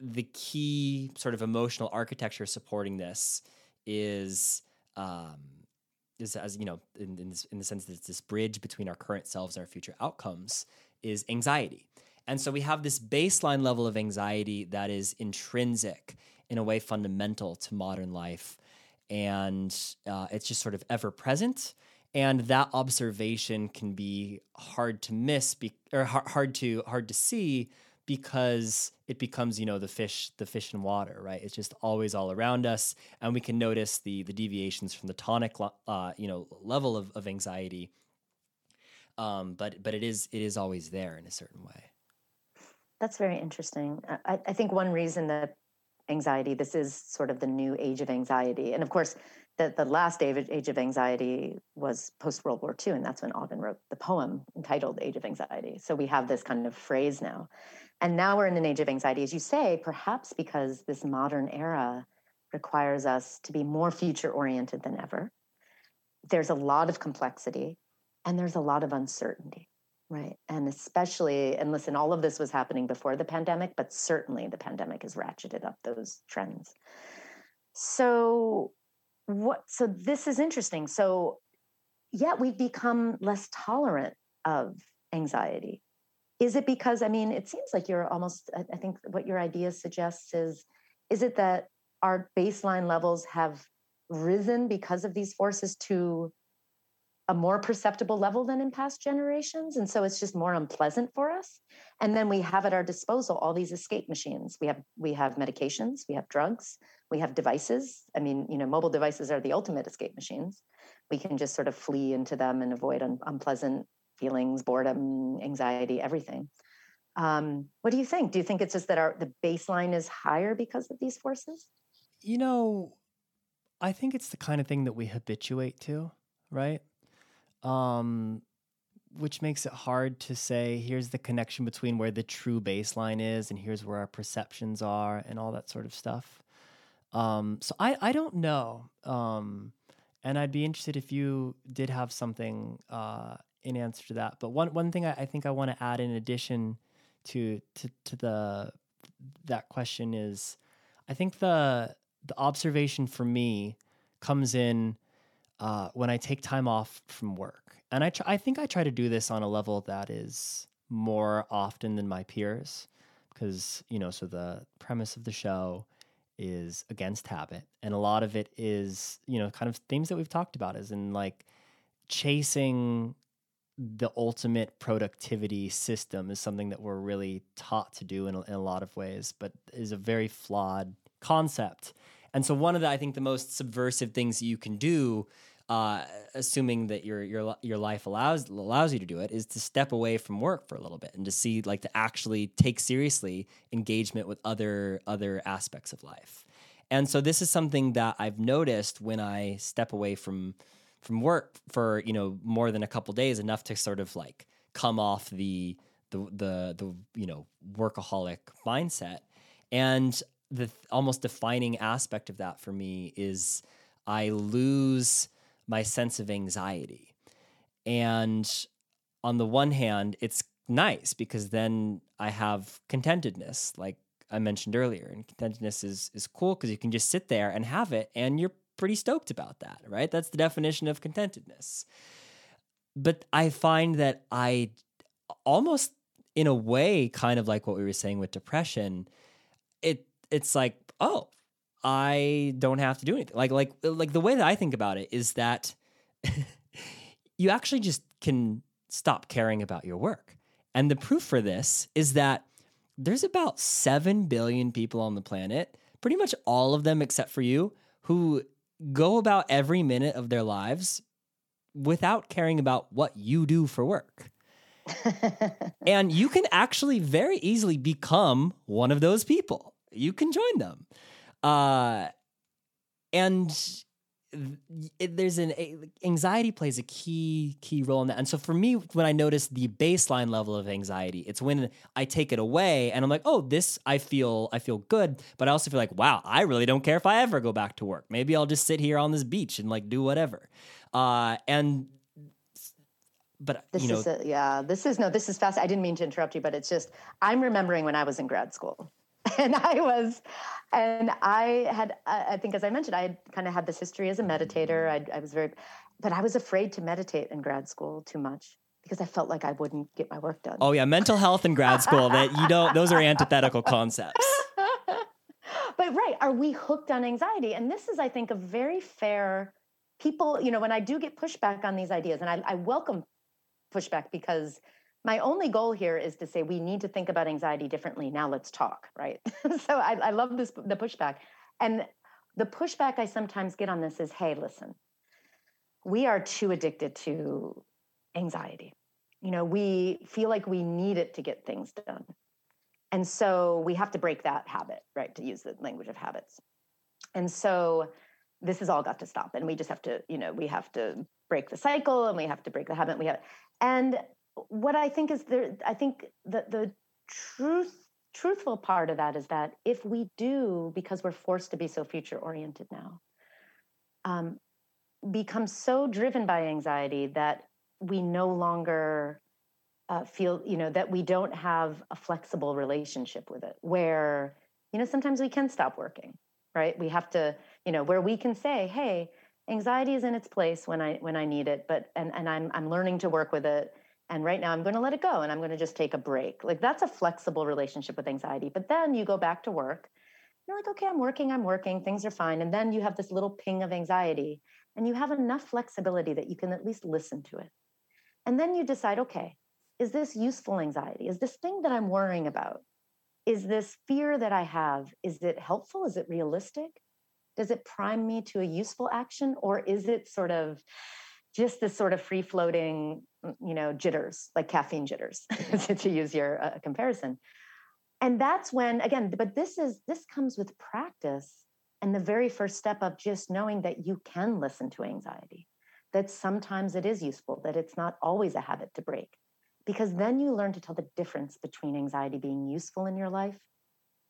the key sort of emotional architecture supporting this is um, is as you know in, in, this, in the sense that it's this bridge between our current selves and our future outcomes is anxiety. And so we have this baseline level of anxiety that is intrinsic in a way fundamental to modern life. And uh, it's just sort of ever present. And that observation can be hard to miss be- or hard to hard to see because it becomes you know the fish the fish in water right? It's just always all around us and we can notice the the deviations from the tonic uh, you know level of, of anxiety. Um, but but it is it is always there in a certain way. That's very interesting. I, I think one reason that anxiety this is sort of the new age of anxiety and of course the, the last age of anxiety was post World War II, and that's when Auden wrote the poem entitled Age of Anxiety. So we have this kind of phrase now. And now we're in an age of anxiety, as you say, perhaps because this modern era requires us to be more future oriented than ever. There's a lot of complexity and there's a lot of uncertainty, right? And especially, and listen, all of this was happening before the pandemic, but certainly the pandemic has ratcheted up those trends. So, what, so this is interesting. So, yeah, we've become less tolerant of anxiety is it because i mean it seems like you're almost i think what your idea suggests is is it that our baseline levels have risen because of these forces to a more perceptible level than in past generations and so it's just more unpleasant for us and then we have at our disposal all these escape machines we have we have medications we have drugs we have devices i mean you know mobile devices are the ultimate escape machines we can just sort of flee into them and avoid un- unpleasant feelings, boredom, anxiety, everything. Um, what do you think? Do you think it's just that our the baseline is higher because of these forces? You know, I think it's the kind of thing that we habituate to, right? Um, which makes it hard to say here's the connection between where the true baseline is and here's where our perceptions are and all that sort of stuff. Um, so I I don't know. Um, and I'd be interested if you did have something uh, in answer to that. But one one thing I, I think I want to add in addition to to to the that question is, I think the the observation for me comes in uh, when I take time off from work, and I tr- I think I try to do this on a level that is more often than my peers because, you know, so the premise of the show is against habit. And a lot of it is, you know, kind of themes that we've talked about, is in like chasing the ultimate productivity system is something that we're really taught to do in a, in a lot of ways, but is a very flawed concept. And so, one of the, I think, the most subversive things you can do, uh, assuming that your your your life allows allows you to do it, is to step away from work for a little bit and to see, like, to actually take seriously engagement with other other aspects of life. And so, this is something that I've noticed when I step away from from work for you know more than a couple days, enough to sort of like come off the the the the you know workaholic mindset. And the almost defining aspect of that for me is I lose my sense of anxiety. And on the one hand, it's nice because then I have contentedness, like I mentioned earlier. And contentedness is is cool because you can just sit there and have it and you're pretty stoked about that, right? That's the definition of contentedness. But I find that I almost in a way kind of like what we were saying with depression, it it's like, oh, I don't have to do anything. Like like like the way that I think about it is that (laughs) you actually just can stop caring about your work. And the proof for this is that there's about 7 billion people on the planet, pretty much all of them except for you, who go about every minute of their lives without caring about what you do for work. (laughs) and you can actually very easily become one of those people. You can join them. Uh, and it, there's an anxiety plays a key key role in that. And so for me, when I notice the baseline level of anxiety, it's when I take it away and I'm like, oh, this I feel I feel good, but I also feel like, wow, I really don't care if I ever go back to work. Maybe I'll just sit here on this beach and like do whatever. Uh, and but this you know, is a, yeah, this is no, this is fast. I didn't mean to interrupt you, but it's just I'm remembering when I was in grad school (laughs) and I was, and I had, I think, as I mentioned, I had kind of had this history as a meditator. Mm-hmm. I, I was very, but I was afraid to meditate in grad school too much because I felt like I wouldn't get my work done. Oh yeah, mental health in grad school that you don't; those are antithetical concepts. (laughs) but right, are we hooked on anxiety? And this is, I think, a very fair. People, you know, when I do get pushback on these ideas, and I, I welcome pushback because my only goal here is to say we need to think about anxiety differently. Now let's talk, right? (laughs) so I, I love this the pushback, and the pushback I sometimes get on this is, hey, listen, we are too addicted to anxiety. You know, we feel like we need it to get things done. And so we have to break that habit, right? To use the language of habits. And so this has all got to stop. And we just have to, you know, we have to break the cycle and we have to break the habit. We have, and what I think is there, I think that the truth, truthful part of that is that if we do, because we're forced to be so future oriented now, um, become so driven by anxiety that we no longer uh, feel, you know, that we don't have a flexible relationship with it, where, you know, sometimes we can stop working, right? We have to, you know, where we can say, hey, anxiety is in its place when I when I need it, but and and I'm I'm learning to work with it and right now i'm going to let it go and i'm going to just take a break. Like that's a flexible relationship with anxiety but then you go back to work you're like okay i'm working i'm working things are fine and then you have this little ping of anxiety and you have enough flexibility that you can at least listen to it. And then you decide okay is this useful anxiety? Is this thing that i'm worrying about? Is this fear that i have is it helpful? Is it realistic? Does it prime me to a useful action or is it sort of just this sort of free floating, you know, jitters, like caffeine jitters, (laughs) to use your uh, comparison. And that's when, again, but this is, this comes with practice and the very first step of just knowing that you can listen to anxiety, that sometimes it is useful, that it's not always a habit to break. Because then you learn to tell the difference between anxiety being useful in your life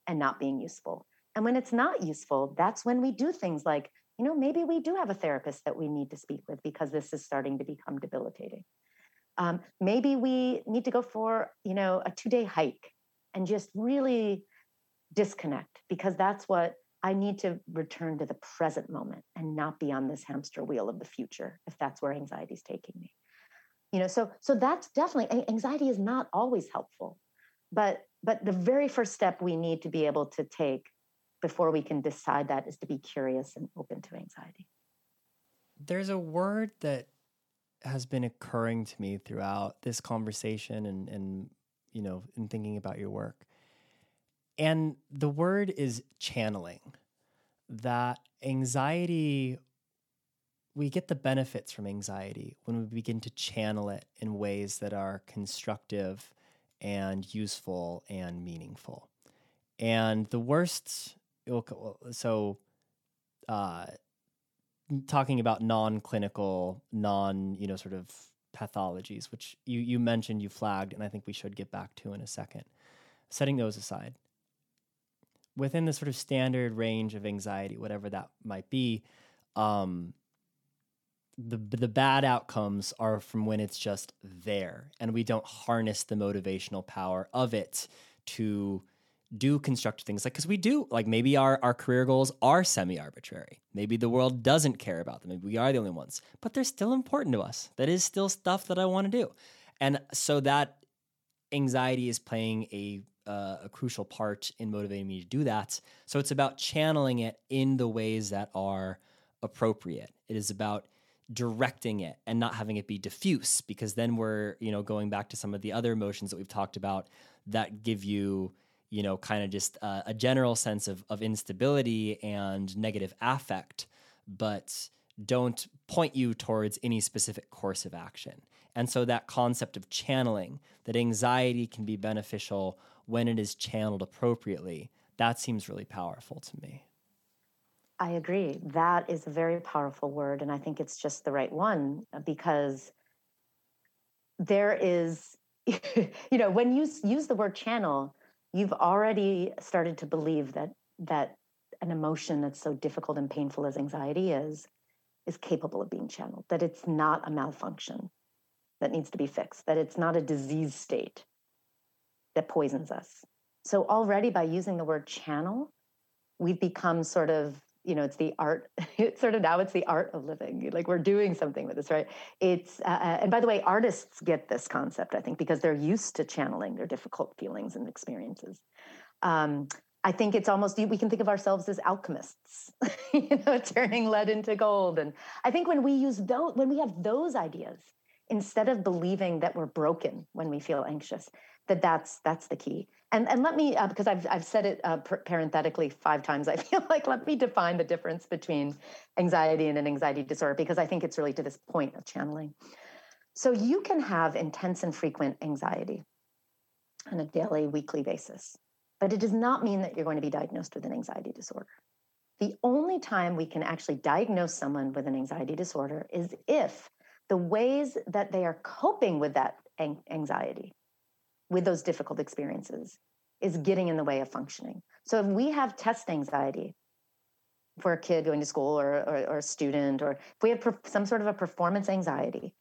and not being useful. And when it's not useful, that's when we do things like you know, maybe we do have a therapist that we need to speak with because this is starting to become debilitating. Um, maybe we need to go for, you know, a two day hike and just really disconnect because that's what I need to return to the present moment and not be on this hamster wheel of the future if that's where anxiety is taking me. you know so so that's definitely anxiety is not always helpful but but the very first step we need to be able to take before we can decide that is to be curious and open to anxiety there's a word that has been occurring to me throughout this conversation and and you know in thinking about your work and the word is channeling that anxiety we get the benefits from anxiety when we begin to channel it in ways that are constructive and useful and meaningful. And the worst, so uh, talking about non-clinical, non, you know, sort of pathologies, which you you mentioned, you flagged, and I think we should get back to in a second. Setting those aside, within the sort of standard range of anxiety, whatever that might be, um, the the bad outcomes are from when it's just there and we don't harness the motivational power of it to do constructive things like because we do like maybe our, our career goals are semi-arbitrary. Maybe the world doesn't care about them. Maybe we are the only ones. But they're still important to us. That is still stuff that i want to do. And so that anxiety is playing a uh, a crucial part in motivating me to do that. So it's about channeling it in the ways that are appropriate. It is about directing it and not having it be diffuse because then we're you know going back to some of the other emotions that we've talked about that give you you know kind of just uh, a general sense of, of instability and negative affect but don't point you towards any specific course of action and so that concept of channeling that anxiety can be beneficial when it is channeled appropriately that seems really powerful to me I agree. That is a very powerful word. And I think it's just the right one uh, because there is, (laughs) you know, when you use the word channel, you've already started to believe that that an emotion that's so difficult and painful as anxiety is is capable of being channeled that it's not a malfunction that needs to be fixed that it's not a disease state that poisons us. So already by using the word channel we've become sort of you know it's the art (laughs) it's sort of now it's the art of living like we're doing something with this right? It's uh, uh, and by the way artists get this concept i think because they're used to channeling their difficult feelings and experiences. Um, i think it's almost we can think of ourselves as alchemists (laughs) you know turning lead into gold. And i think when we use those when we have those ideas instead of believing that we're broken when we feel anxious that that's that's the key and and let me uh, because I've I've said it uh, parenthetically five times. I (laughs) feel like let me define the difference between anxiety and an anxiety disorder because I think it's really to this point of channeling. So you can have intense and frequent anxiety on a daily, weekly basis, but it does not mean that you're going to be diagnosed with an anxiety disorder. The only time we can actually diagnose someone with an anxiety disorder is if the ways that they are coping with that anxiety with those difficult experiences is getting in the way of functioning. So if we have test anxiety for a kid going to school or, or, or a student, or if we have per- some sort of a performance anxiety,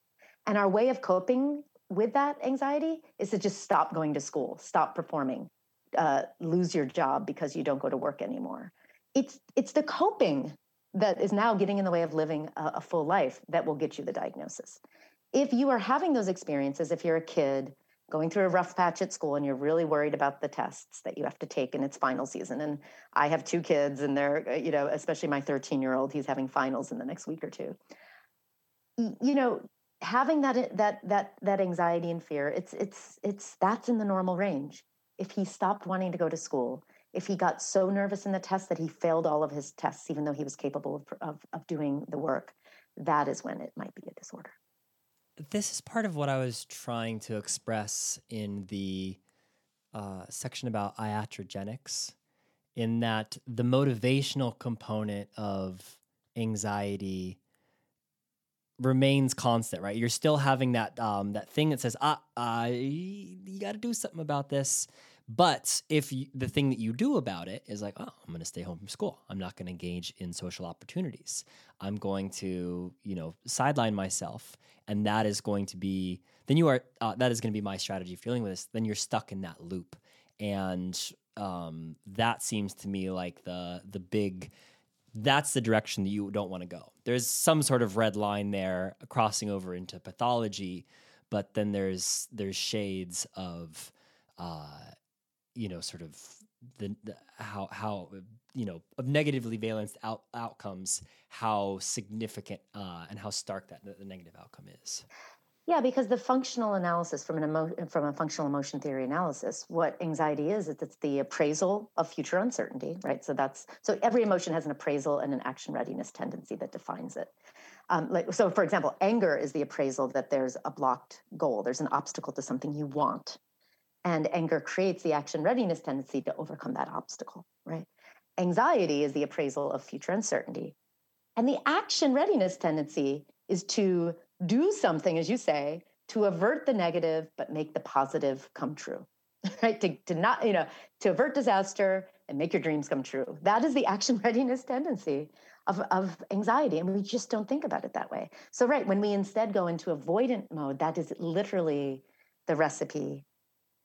and our way of coping with that anxiety is to just stop going to school, stop performing, uh, lose your job because you don't go to work anymore. It's it's the coping that is now getting in the way of living a, a full life that will get you the diagnosis. If you are having those experiences, if you're a kid going through a rough patch at school and you're really worried about the tests that you have to take in its final season. And i have two kids and they're uh, you know especially my 13 year old he's having finals in the next week or two. You know having that that that that anxiety and fear it's it's it's that's in the normal range. If he stopped wanting to go to school if he got so nervous in the test that he failed all of his tests even though he was capable of, of, of doing the work that is when it might be a disorder this is part of what I was trying to express in the uh, section about iatrogenics, in that the motivational component of anxiety remains constant, right? You're still having that um, that thing that says, ah, uh, you got to do something about this. But if you, the thing that you do about it is like, oh, I'm going to stay home from school. I'm not going to engage in social opportunities. I'm going to, you know, sideline myself, and that is going to be then you are uh, that is going to be my strategy for dealing with this. Then you're stuck in that loop, and um, that seems to me like the the big that's the direction that you don't want to go. There's some sort of red line there crossing over into pathology, but then there's there's shades of uh, you know sort of the, the, how how you know of negatively valenced out, outcomes how significant uh, and how stark that the, the negative outcome is yeah, because the functional analysis from an emo- from a functional emotion theory analysis, what anxiety is, is it's the appraisal of future uncertainty, right? So that's so every emotion has an appraisal and an action readiness tendency that defines it. Um, like so, for example, anger is the appraisal that there's a blocked goal, there's an obstacle to something you want, and anger creates the action readiness tendency to overcome that obstacle, right? Anxiety is the appraisal of future uncertainty, and the action readiness tendency is to do something, as you say, to avert the negative but make the positive come true. (laughs) Right? To, to not, you know, to avert disaster and make your dreams come true. That is the action (laughs) readiness tendency of, of anxiety. And we just don't think about it that way. So, right, when we instead go into avoidant mode, that is literally the recipe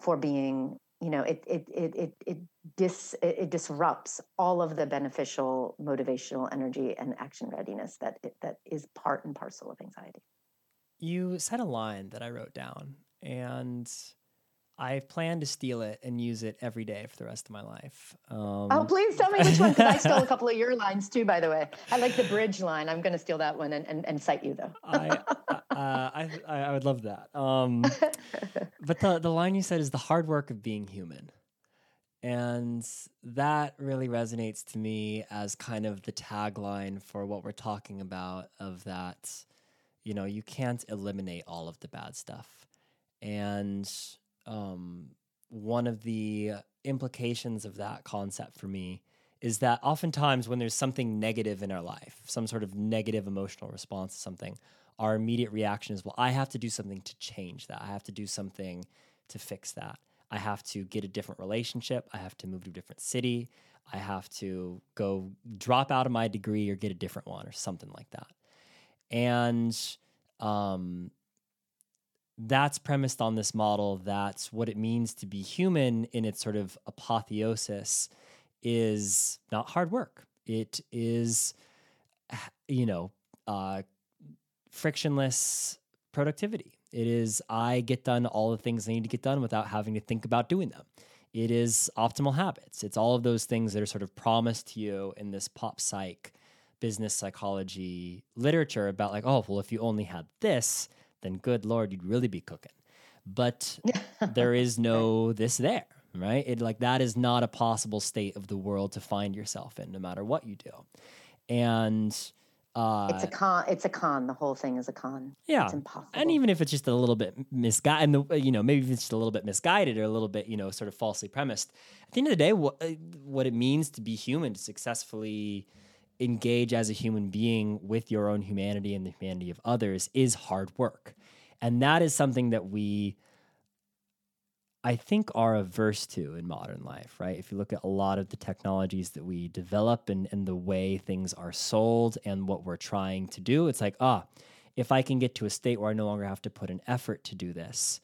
for being, you know, it it it it it dis it disrupts all of the beneficial motivational energy and action readiness that it, that is part and parcel of anxiety you said a line that I wrote down, and I plan to steal it and use it every day for the rest of my life. Um, oh, please tell me which one, because I stole a couple of your lines too, by the way. I like the bridge line. I'm going to steal that one and, and, and cite you, though. I, uh, I, I would love that. Um, (laughs) but the, the line you said is the hard work of being human. And that really resonates to me as kind of the tagline for what we're talking about of that you know, you can't eliminate all of the bad stuff. And um, one of the implications of that concept for me is that oftentimes when there's something negative in our life, some sort of negative emotional response to something, our immediate reaction is, well, I have to do something to change that. I have to do something to fix that. I have to get a different relationship. I have to move to a different city. I have to go drop out of my degree or get a different one or something like that. And um, that's premised on this model that what it means to be human in its sort of apotheosis is not hard work. It is, you know, uh, frictionless productivity. It is, I get done all the things I need to get done without having to think about doing them. It is optimal habits. It's all of those things that are sort of promised to you in this pop psych business psychology literature about like, oh, well, if you only had this, then good lord, you'd really be cooking. But (laughs) there is no this there, right? It like that is not a possible state of the world to find yourself in, no matter what you do. And uh, it's a con. It's a con. The whole thing is a con. Yeah, it's impossible. And even if it's just a little bit misguided, and the, you know, maybe if it's just a little bit misguided or a little bit, you know, sort of falsely premised. At the end of the day, what uh, what it means to be human, to successfully engage as a human being with your own humanity and the humanity of others is hard work. And that is something that we, I think, are averse to in modern life, right? If you look at a lot of the technologies that we develop and, and the way things are sold and what we're trying to do, it's like, ah, if I can get to a state where I no longer have to put an effort to do this.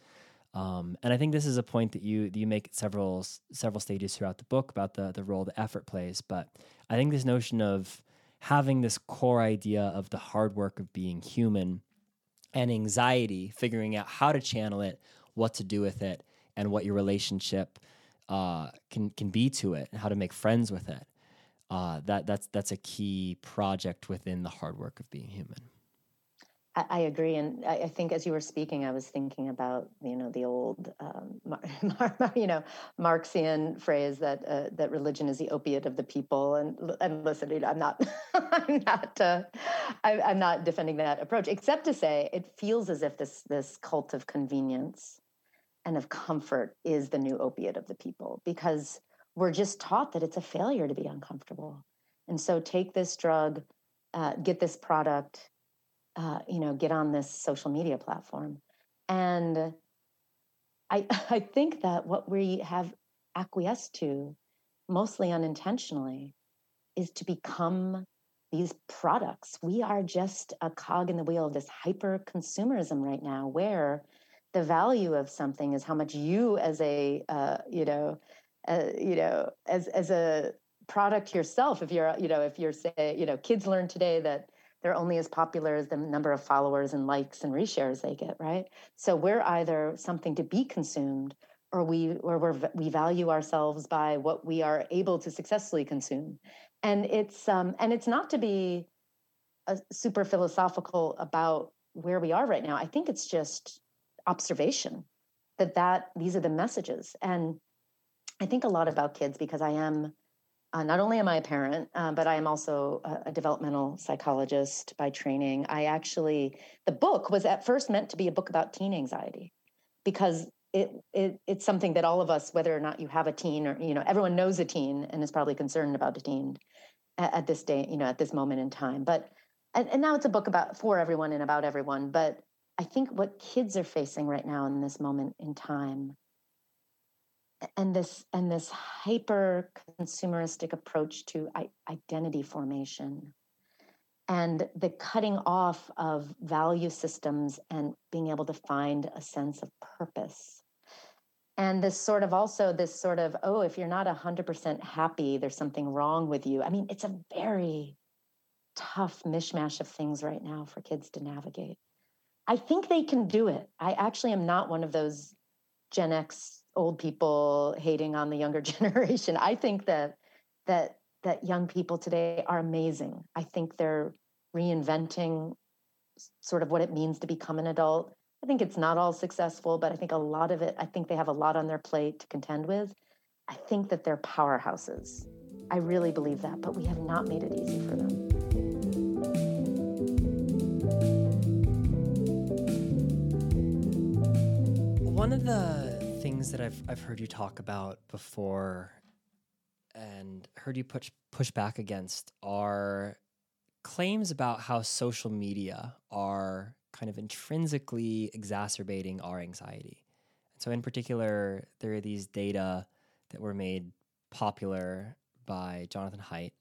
Um, and I think this is a point that you you make several several stages throughout the book about the the role the effort plays. But I think this notion of having this core idea of the hard work of being human and anxiety, figuring out how to channel it, what to do with it, and what your relationship uh, can can be to it, and how to make friends with it. Uh, that that's that's a key project within the hard work of being human. I, I agree, and I, I, think as you were speaking, I was thinking about you know the old um, (laughs) you know Marxian phrase that uh, that religion is the opiate of the people. And and listen, I'm not (laughs) I'm not uh, I, I'm not defending that approach, except to say it feels as if this this cult of convenience and of comfort is the new opiate of the people because we're just taught that it's a failure to be uncomfortable, and so take this drug, uh, get this product uh, you know, get on this social media platform. And I, (laughs) I think that what we have acquiesced to, mostly unintentionally, is to become these products. We are just a cog in the wheel of this hyper consumerism right now, where the value of something is how much you, as a uh, you know, uh, you know, as as a product yourself. If you're you know, if you're say you know, kids learn today that they're only as popular as the number of followers and likes and reshares they get, right? So we're either something to be consumed or we or we're, we value ourselves by what we are able to successfully consume. And it's um, and it's not to be a super philosophical about where we are right now. I think it's just observation that that these are the messages and I think a lot about kids because I am uh, not only am I a parent, uh, but I am also a, a, developmental psychologist by training. I actually, the book was at first meant to be a book about teen anxiety because it, it it's something that all of us, whether or not you have a teen or, you know, everyone knows a teen and is probably concerned about a teen at, at this day, you know, at this moment in time. But, and, and now it's a book about for everyone and about everyone. But I think what kids are facing right now in this moment in time and this and this hyper consumeristic approach to identity formation and the cutting off of value systems and being able to find a sense of purpose. And this sort of also this sort of oh if you're not 100% happy there's something wrong with you. I mean it's a very tough mishmash of things right now for kids to navigate i think they can do it i actually am not one of those gen x old people hating on the younger (laughs) generation. I think that that that young people today are amazing. I think they're reinventing sort of what it means to become an adult. I think it's not all successful, but I think a lot of it, I think they have a lot on their plate to contend with. I think that they're powerhouses. I really believe that, but we have not made it easy for them. One of the things that I've I've heard you talk about before and heard you push push back against are claims about how social media are kind of intrinsically exacerbating our anxiety. So in particular, there are these data that were made popular by Jonathan Haidt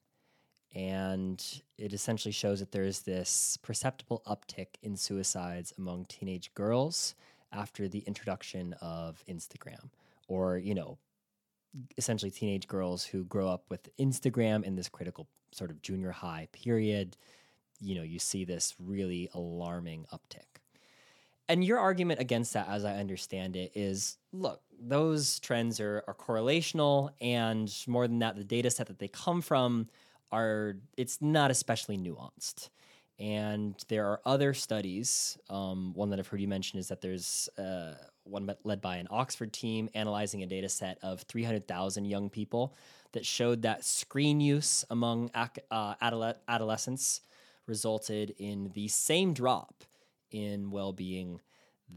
and it essentially shows that there's this perceptible uptick in suicides among teenage girls after the introduction of Instagram or, you know, essentially teenage girls who grow up with Instagram in this critical sort of junior high period, you know, you see this really alarming uptick. And your argument against that, as I understand it, is look, those trends are, are correlational, and more than that, the data set that they come from are it's not especially nuanced. And there are other studies. Um, one that I've heard you mention is that there's uh, one led by an Oxford team analyzing a data set of 300,000 young people that showed that screen use among ac- uh, adolescents resulted in the same drop in well being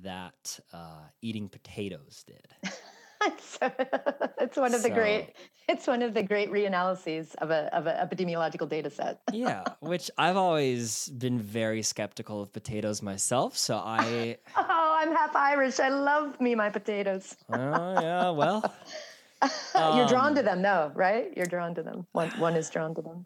that uh, eating potatoes did. (laughs) (laughs) it's one of the great (laughs) it's one of the great reanalyses of a of an epidemiological data set. (laughs) yeah, which I've always been very skeptical of potatoes myself. So I (laughs) oh, I'm half Irish. I love me my potatoes. oh yeah, well. You're drawn to um, them, though, right? You're drawn to them. One one is drawn to them.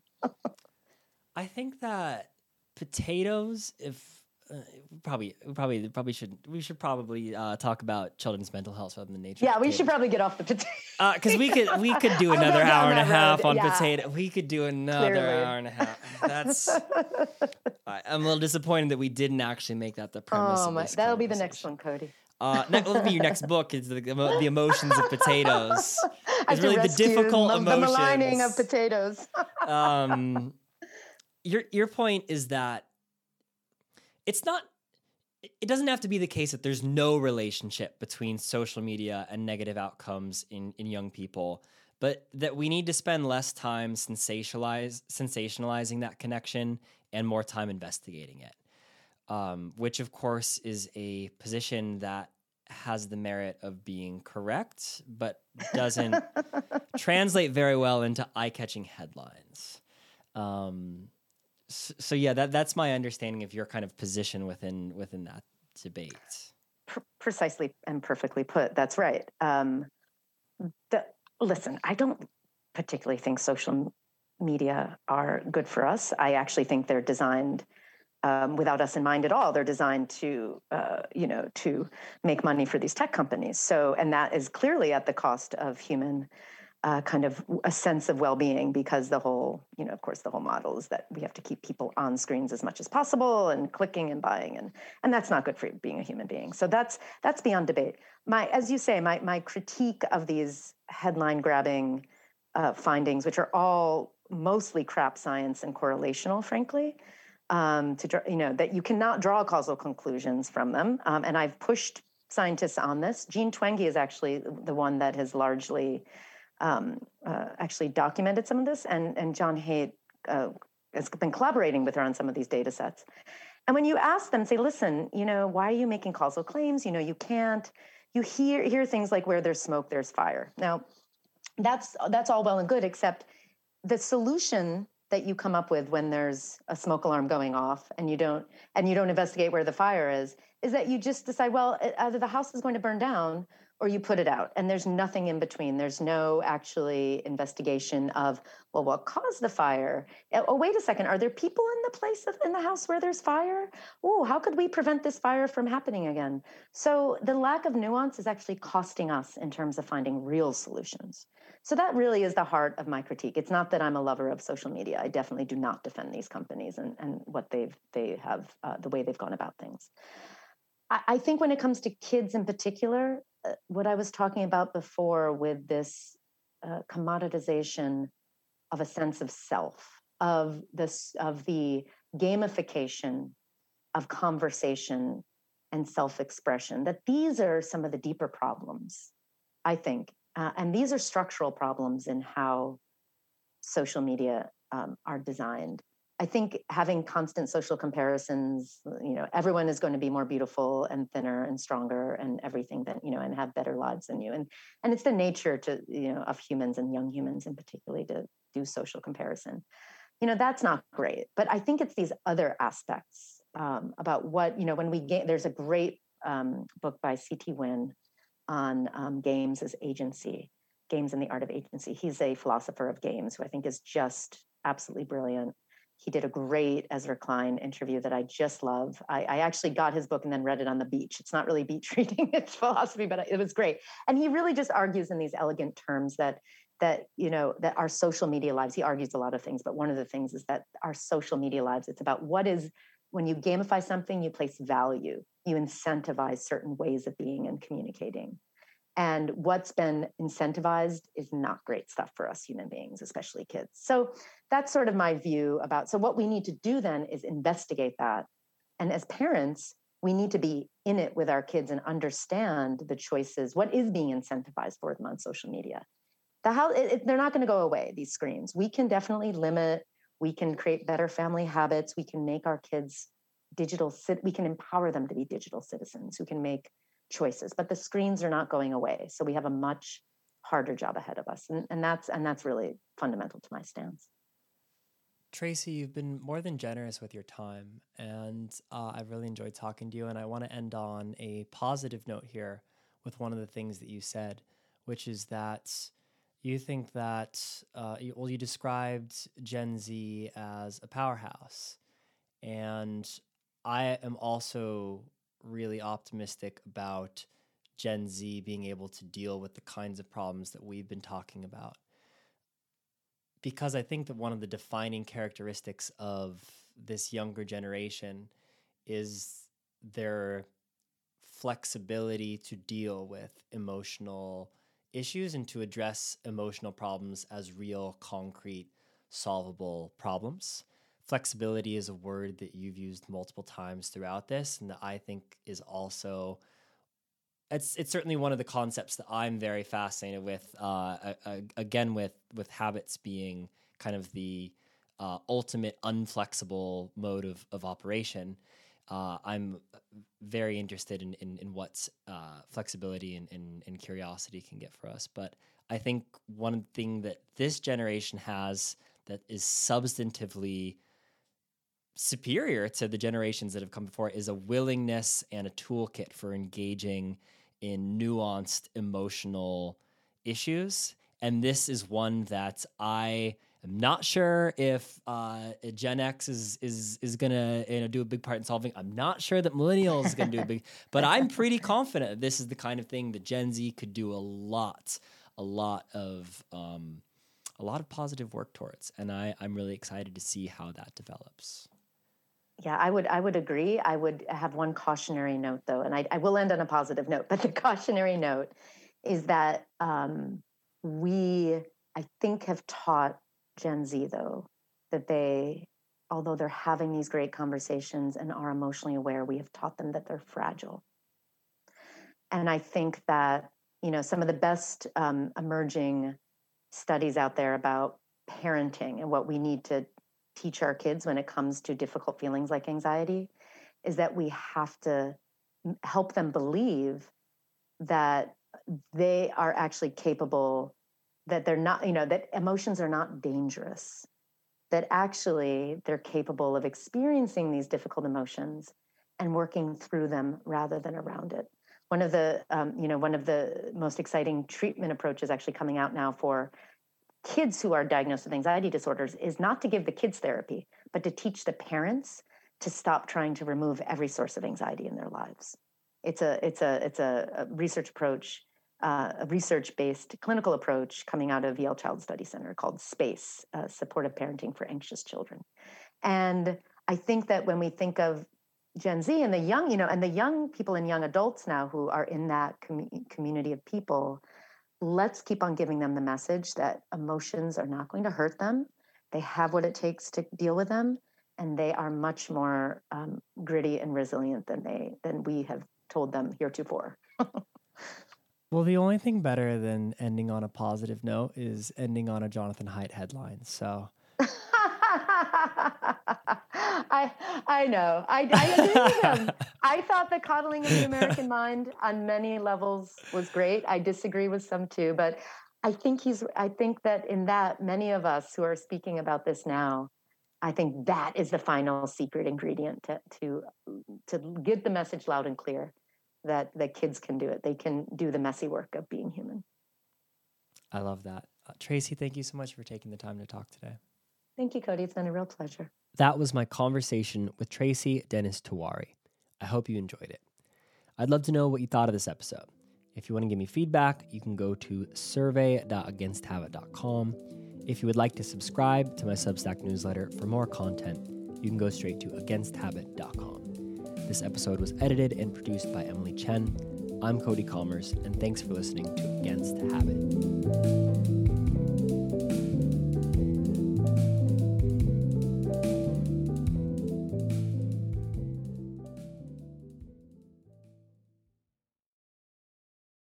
I think that potatoes, if uh, probably probably probably should we should probably uh, talk about children's mental health rather than nature. Yeah, we should probably get off the potato. Because uh, we could we could do (laughs) another hour and a half road. on yeah. potato. We could do another Clearly. hour and a half. That's. (laughs) I'm a little disappointed that we didn't actually make that the premise. Oh my, that'll be the next one, Cody. Uh, that'll be your next (laughs) book. Is the, the emotions of potatoes. It's really the difficult the, emotions. The maligning of potatoes. um, your your point is that it's not it doesn't have to be the case that there's no relationship between social media and negative outcomes in, in young people, but that we need to spend less time sensationalize, sensationalizing that connection and more time investigating it. Um, which, of course, is a position that has the merit of being correct, but doesn't (laughs) translate very well into eye catching headlines. Um, so yeah, that that's my understanding of your kind of position within within that debate. precisely and perfectly put. That's right. Um, the, listen, I don't particularly think social media are good for us. I actually think they're designed um, without us in mind at all. They're designed to, uh, you know, to make money for these tech companies. So, and that is clearly at the cost of human uh, kind of a sense of well-being because the whole you know of course the whole model is that we have to keep people on screens as much as possible and clicking and buying and and that's not good for being a human being. So that's that's beyond debate. My as you say my my critique of these headline grabbing uh, findings which are all mostly crap science and correlational frankly um, to you know that you cannot draw causal conclusions from them um, and i've pushed scientists on this. Jean Twenge is actually the one that has largely um, uh, actually documented some of this, and, and John Haidt uh, has been collaborating with her on some of these data sets. And when you ask them, say, listen, you know, why are you making causal claims? You know, you can't. You hear hear things like where there's smoke, there's fire. Now, that's that's all well and good, except the solution that you come up with when there's a smoke alarm going off and you don't and you don't investigate where the fire is is that you just decide well either the house is going to burn down or you put it out and there's nothing in between. There's no actually investigation of well what caused the fire. Oh wait a second. Are there people in the place of, in the house where there's fire? Oh how could we prevent this fire from happening again? So the lack of nuance is actually costing us in terms of finding real solutions. So that really is the heart of my critique. It's not that i'm a lover of social media. I definitely do not defend these companies and, and what they've they have uh, the way they've gone about things. I think when it comes to kids in particular, what I was talking about before with this uh, commoditization of a sense of self, of this, of the gamification of conversation and self-expression, that these are some of the deeper problems, I think, uh, and these are structural problems in how social media um, are designed. I think having constant social comparisons, you know, everyone is going to be more beautiful and thinner and stronger and everything that, you know, and have better lives than you. And and it's the nature to, you know, of humans and young humans in particular to do social comparison. You know, that's not great. But I think it's these other aspects um, about what, you know, when we get there's a great um, book by C. Thi Nguyen on um, games as agency, games and the art of agency. He's a philosopher of games who I think is just absolutely brilliant he did a great Ezra Klein interview that I just love. I, I, actually got his book and then read it on the beach. It's not really beach (laughs) reading; it's philosophy, but it was great. And he really just argues in these elegant terms that that you know that our social media lives. He argues a lot of things, but one of the things is that our social media lives. It's about what is when you gamify something, you place value, you incentivize certain ways of being and communicating. And what's been incentivized is not great stuff for us human beings, especially kids. So that's sort of my view about. So, what we need to do then is investigate that. And as parents, we need to be in it with our kids and understand the choices. What is being incentivized for them on social media? The how they're not going to go away. These screens. We can definitely limit. We can create better family habits. We can make our kids digital. We can empower them to be digital citizens who can make choices but the screens are not going away so we have a much harder job ahead of us and, and that's and that's really fundamental to my stance Tracy, you've been more than generous with your time, and uh, I've really enjoyed talking to you. And I want to end on a positive note here with one of the things that you said, which is that you think that, uh, you, well, you described Gen Z as a powerhouse. And I am also really optimistic about Gen Z being able to deal with the kinds of problems that we've been talking about. Because I think that one of the defining characteristics of this younger generation is their flexibility to deal with emotional issues and to address emotional problems as real, concrete, solvable problems flexibility is a word that you've used multiple times throughout this and that I think is also it's it's certainly one of the concepts that I'm very fascinated with uh, again with with habits being kind of the uh, ultimate unflexible mode of, of operation uh, I'm very interested in, in, in what uh, flexibility and, and, and, curiosity can get for us. But I think one thing that this generation has that is substantively superior to the generations that have come before is a willingness and a toolkit for engaging in nuanced emotional issues. And this is one that I am not sure if uh, Gen X is is is gonna you know do a big part in solving. I'm not sure that millennials is gonna do a big, (laughs) but I'm pretty confident this is the kind of thing that Gen Z could do a lot a lot of um, a lot of positive work towards, and I, I'm really excited to see how that develops. Yeah, I would I would agree. I would have one cautionary note though, and I, I will end on a positive note. But the (laughs) cautionary note is that um, we I think have taught Gen Z though that they, although they're having these great conversations and are emotionally aware, we have taught them that they're fragile. And I think that you know some of the best um, emerging studies out there about parenting and what we need to teach our kids when it comes to difficult feelings like anxiety is that we have to help them believe that they are actually capable that they're not you know that emotions are not dangerous that actually they're capable of experiencing these difficult emotions and working through them rather than around it. One of the um, you know one of the most exciting treatment approaches actually coming out now for kids who are diagnosed with anxiety disorders is not to give the kids therapy, but to teach the parents to stop trying to remove every source of anxiety in their lives. It's a it's a it's a, research approach, uh, a research based clinical approach coming out of Yale Child Study Center called SPACE, uh, Supportive Parenting for Anxious Children, and I think that when we think of Gen Z and the young, you know, and the young people and young adults now who are in that com- community of people, let's keep on giving them the message that emotions are not going to hurt them. They have what it takes to deal with them, and they are much more um, gritty and resilient than they than we have told them heretofore. (laughs) well, the only thing better than ending on a positive note is ending on a Jonathan Haidt headline. So (laughs) I I know. I, I agree with him. (laughs) I thought the coddling of the American mind on many levels was great. I disagree with some too, but I think he's I think that in that many of us who are speaking about this now, I think that is the final secret ingredient to to to get the message loud and clear that the kids can do it. They can do the messy work of being human. I love that. Uh, Tracy, thank you so much for taking the time to talk today. Thank you, Cody. It's been a real pleasure. That was my conversation with Tracy Dennis Tiwary. I hope you enjoyed it. I'd love to know what you thought of this episode. If you want to give me feedback, you can go to survey.againsthabit.com. If you would like to subscribe to my Substack newsletter for more content, you can go straight to againsthabit.com. This episode was edited and produced by Emily Chen. I'm Cody Kommers, and thanks for listening to Against Habit.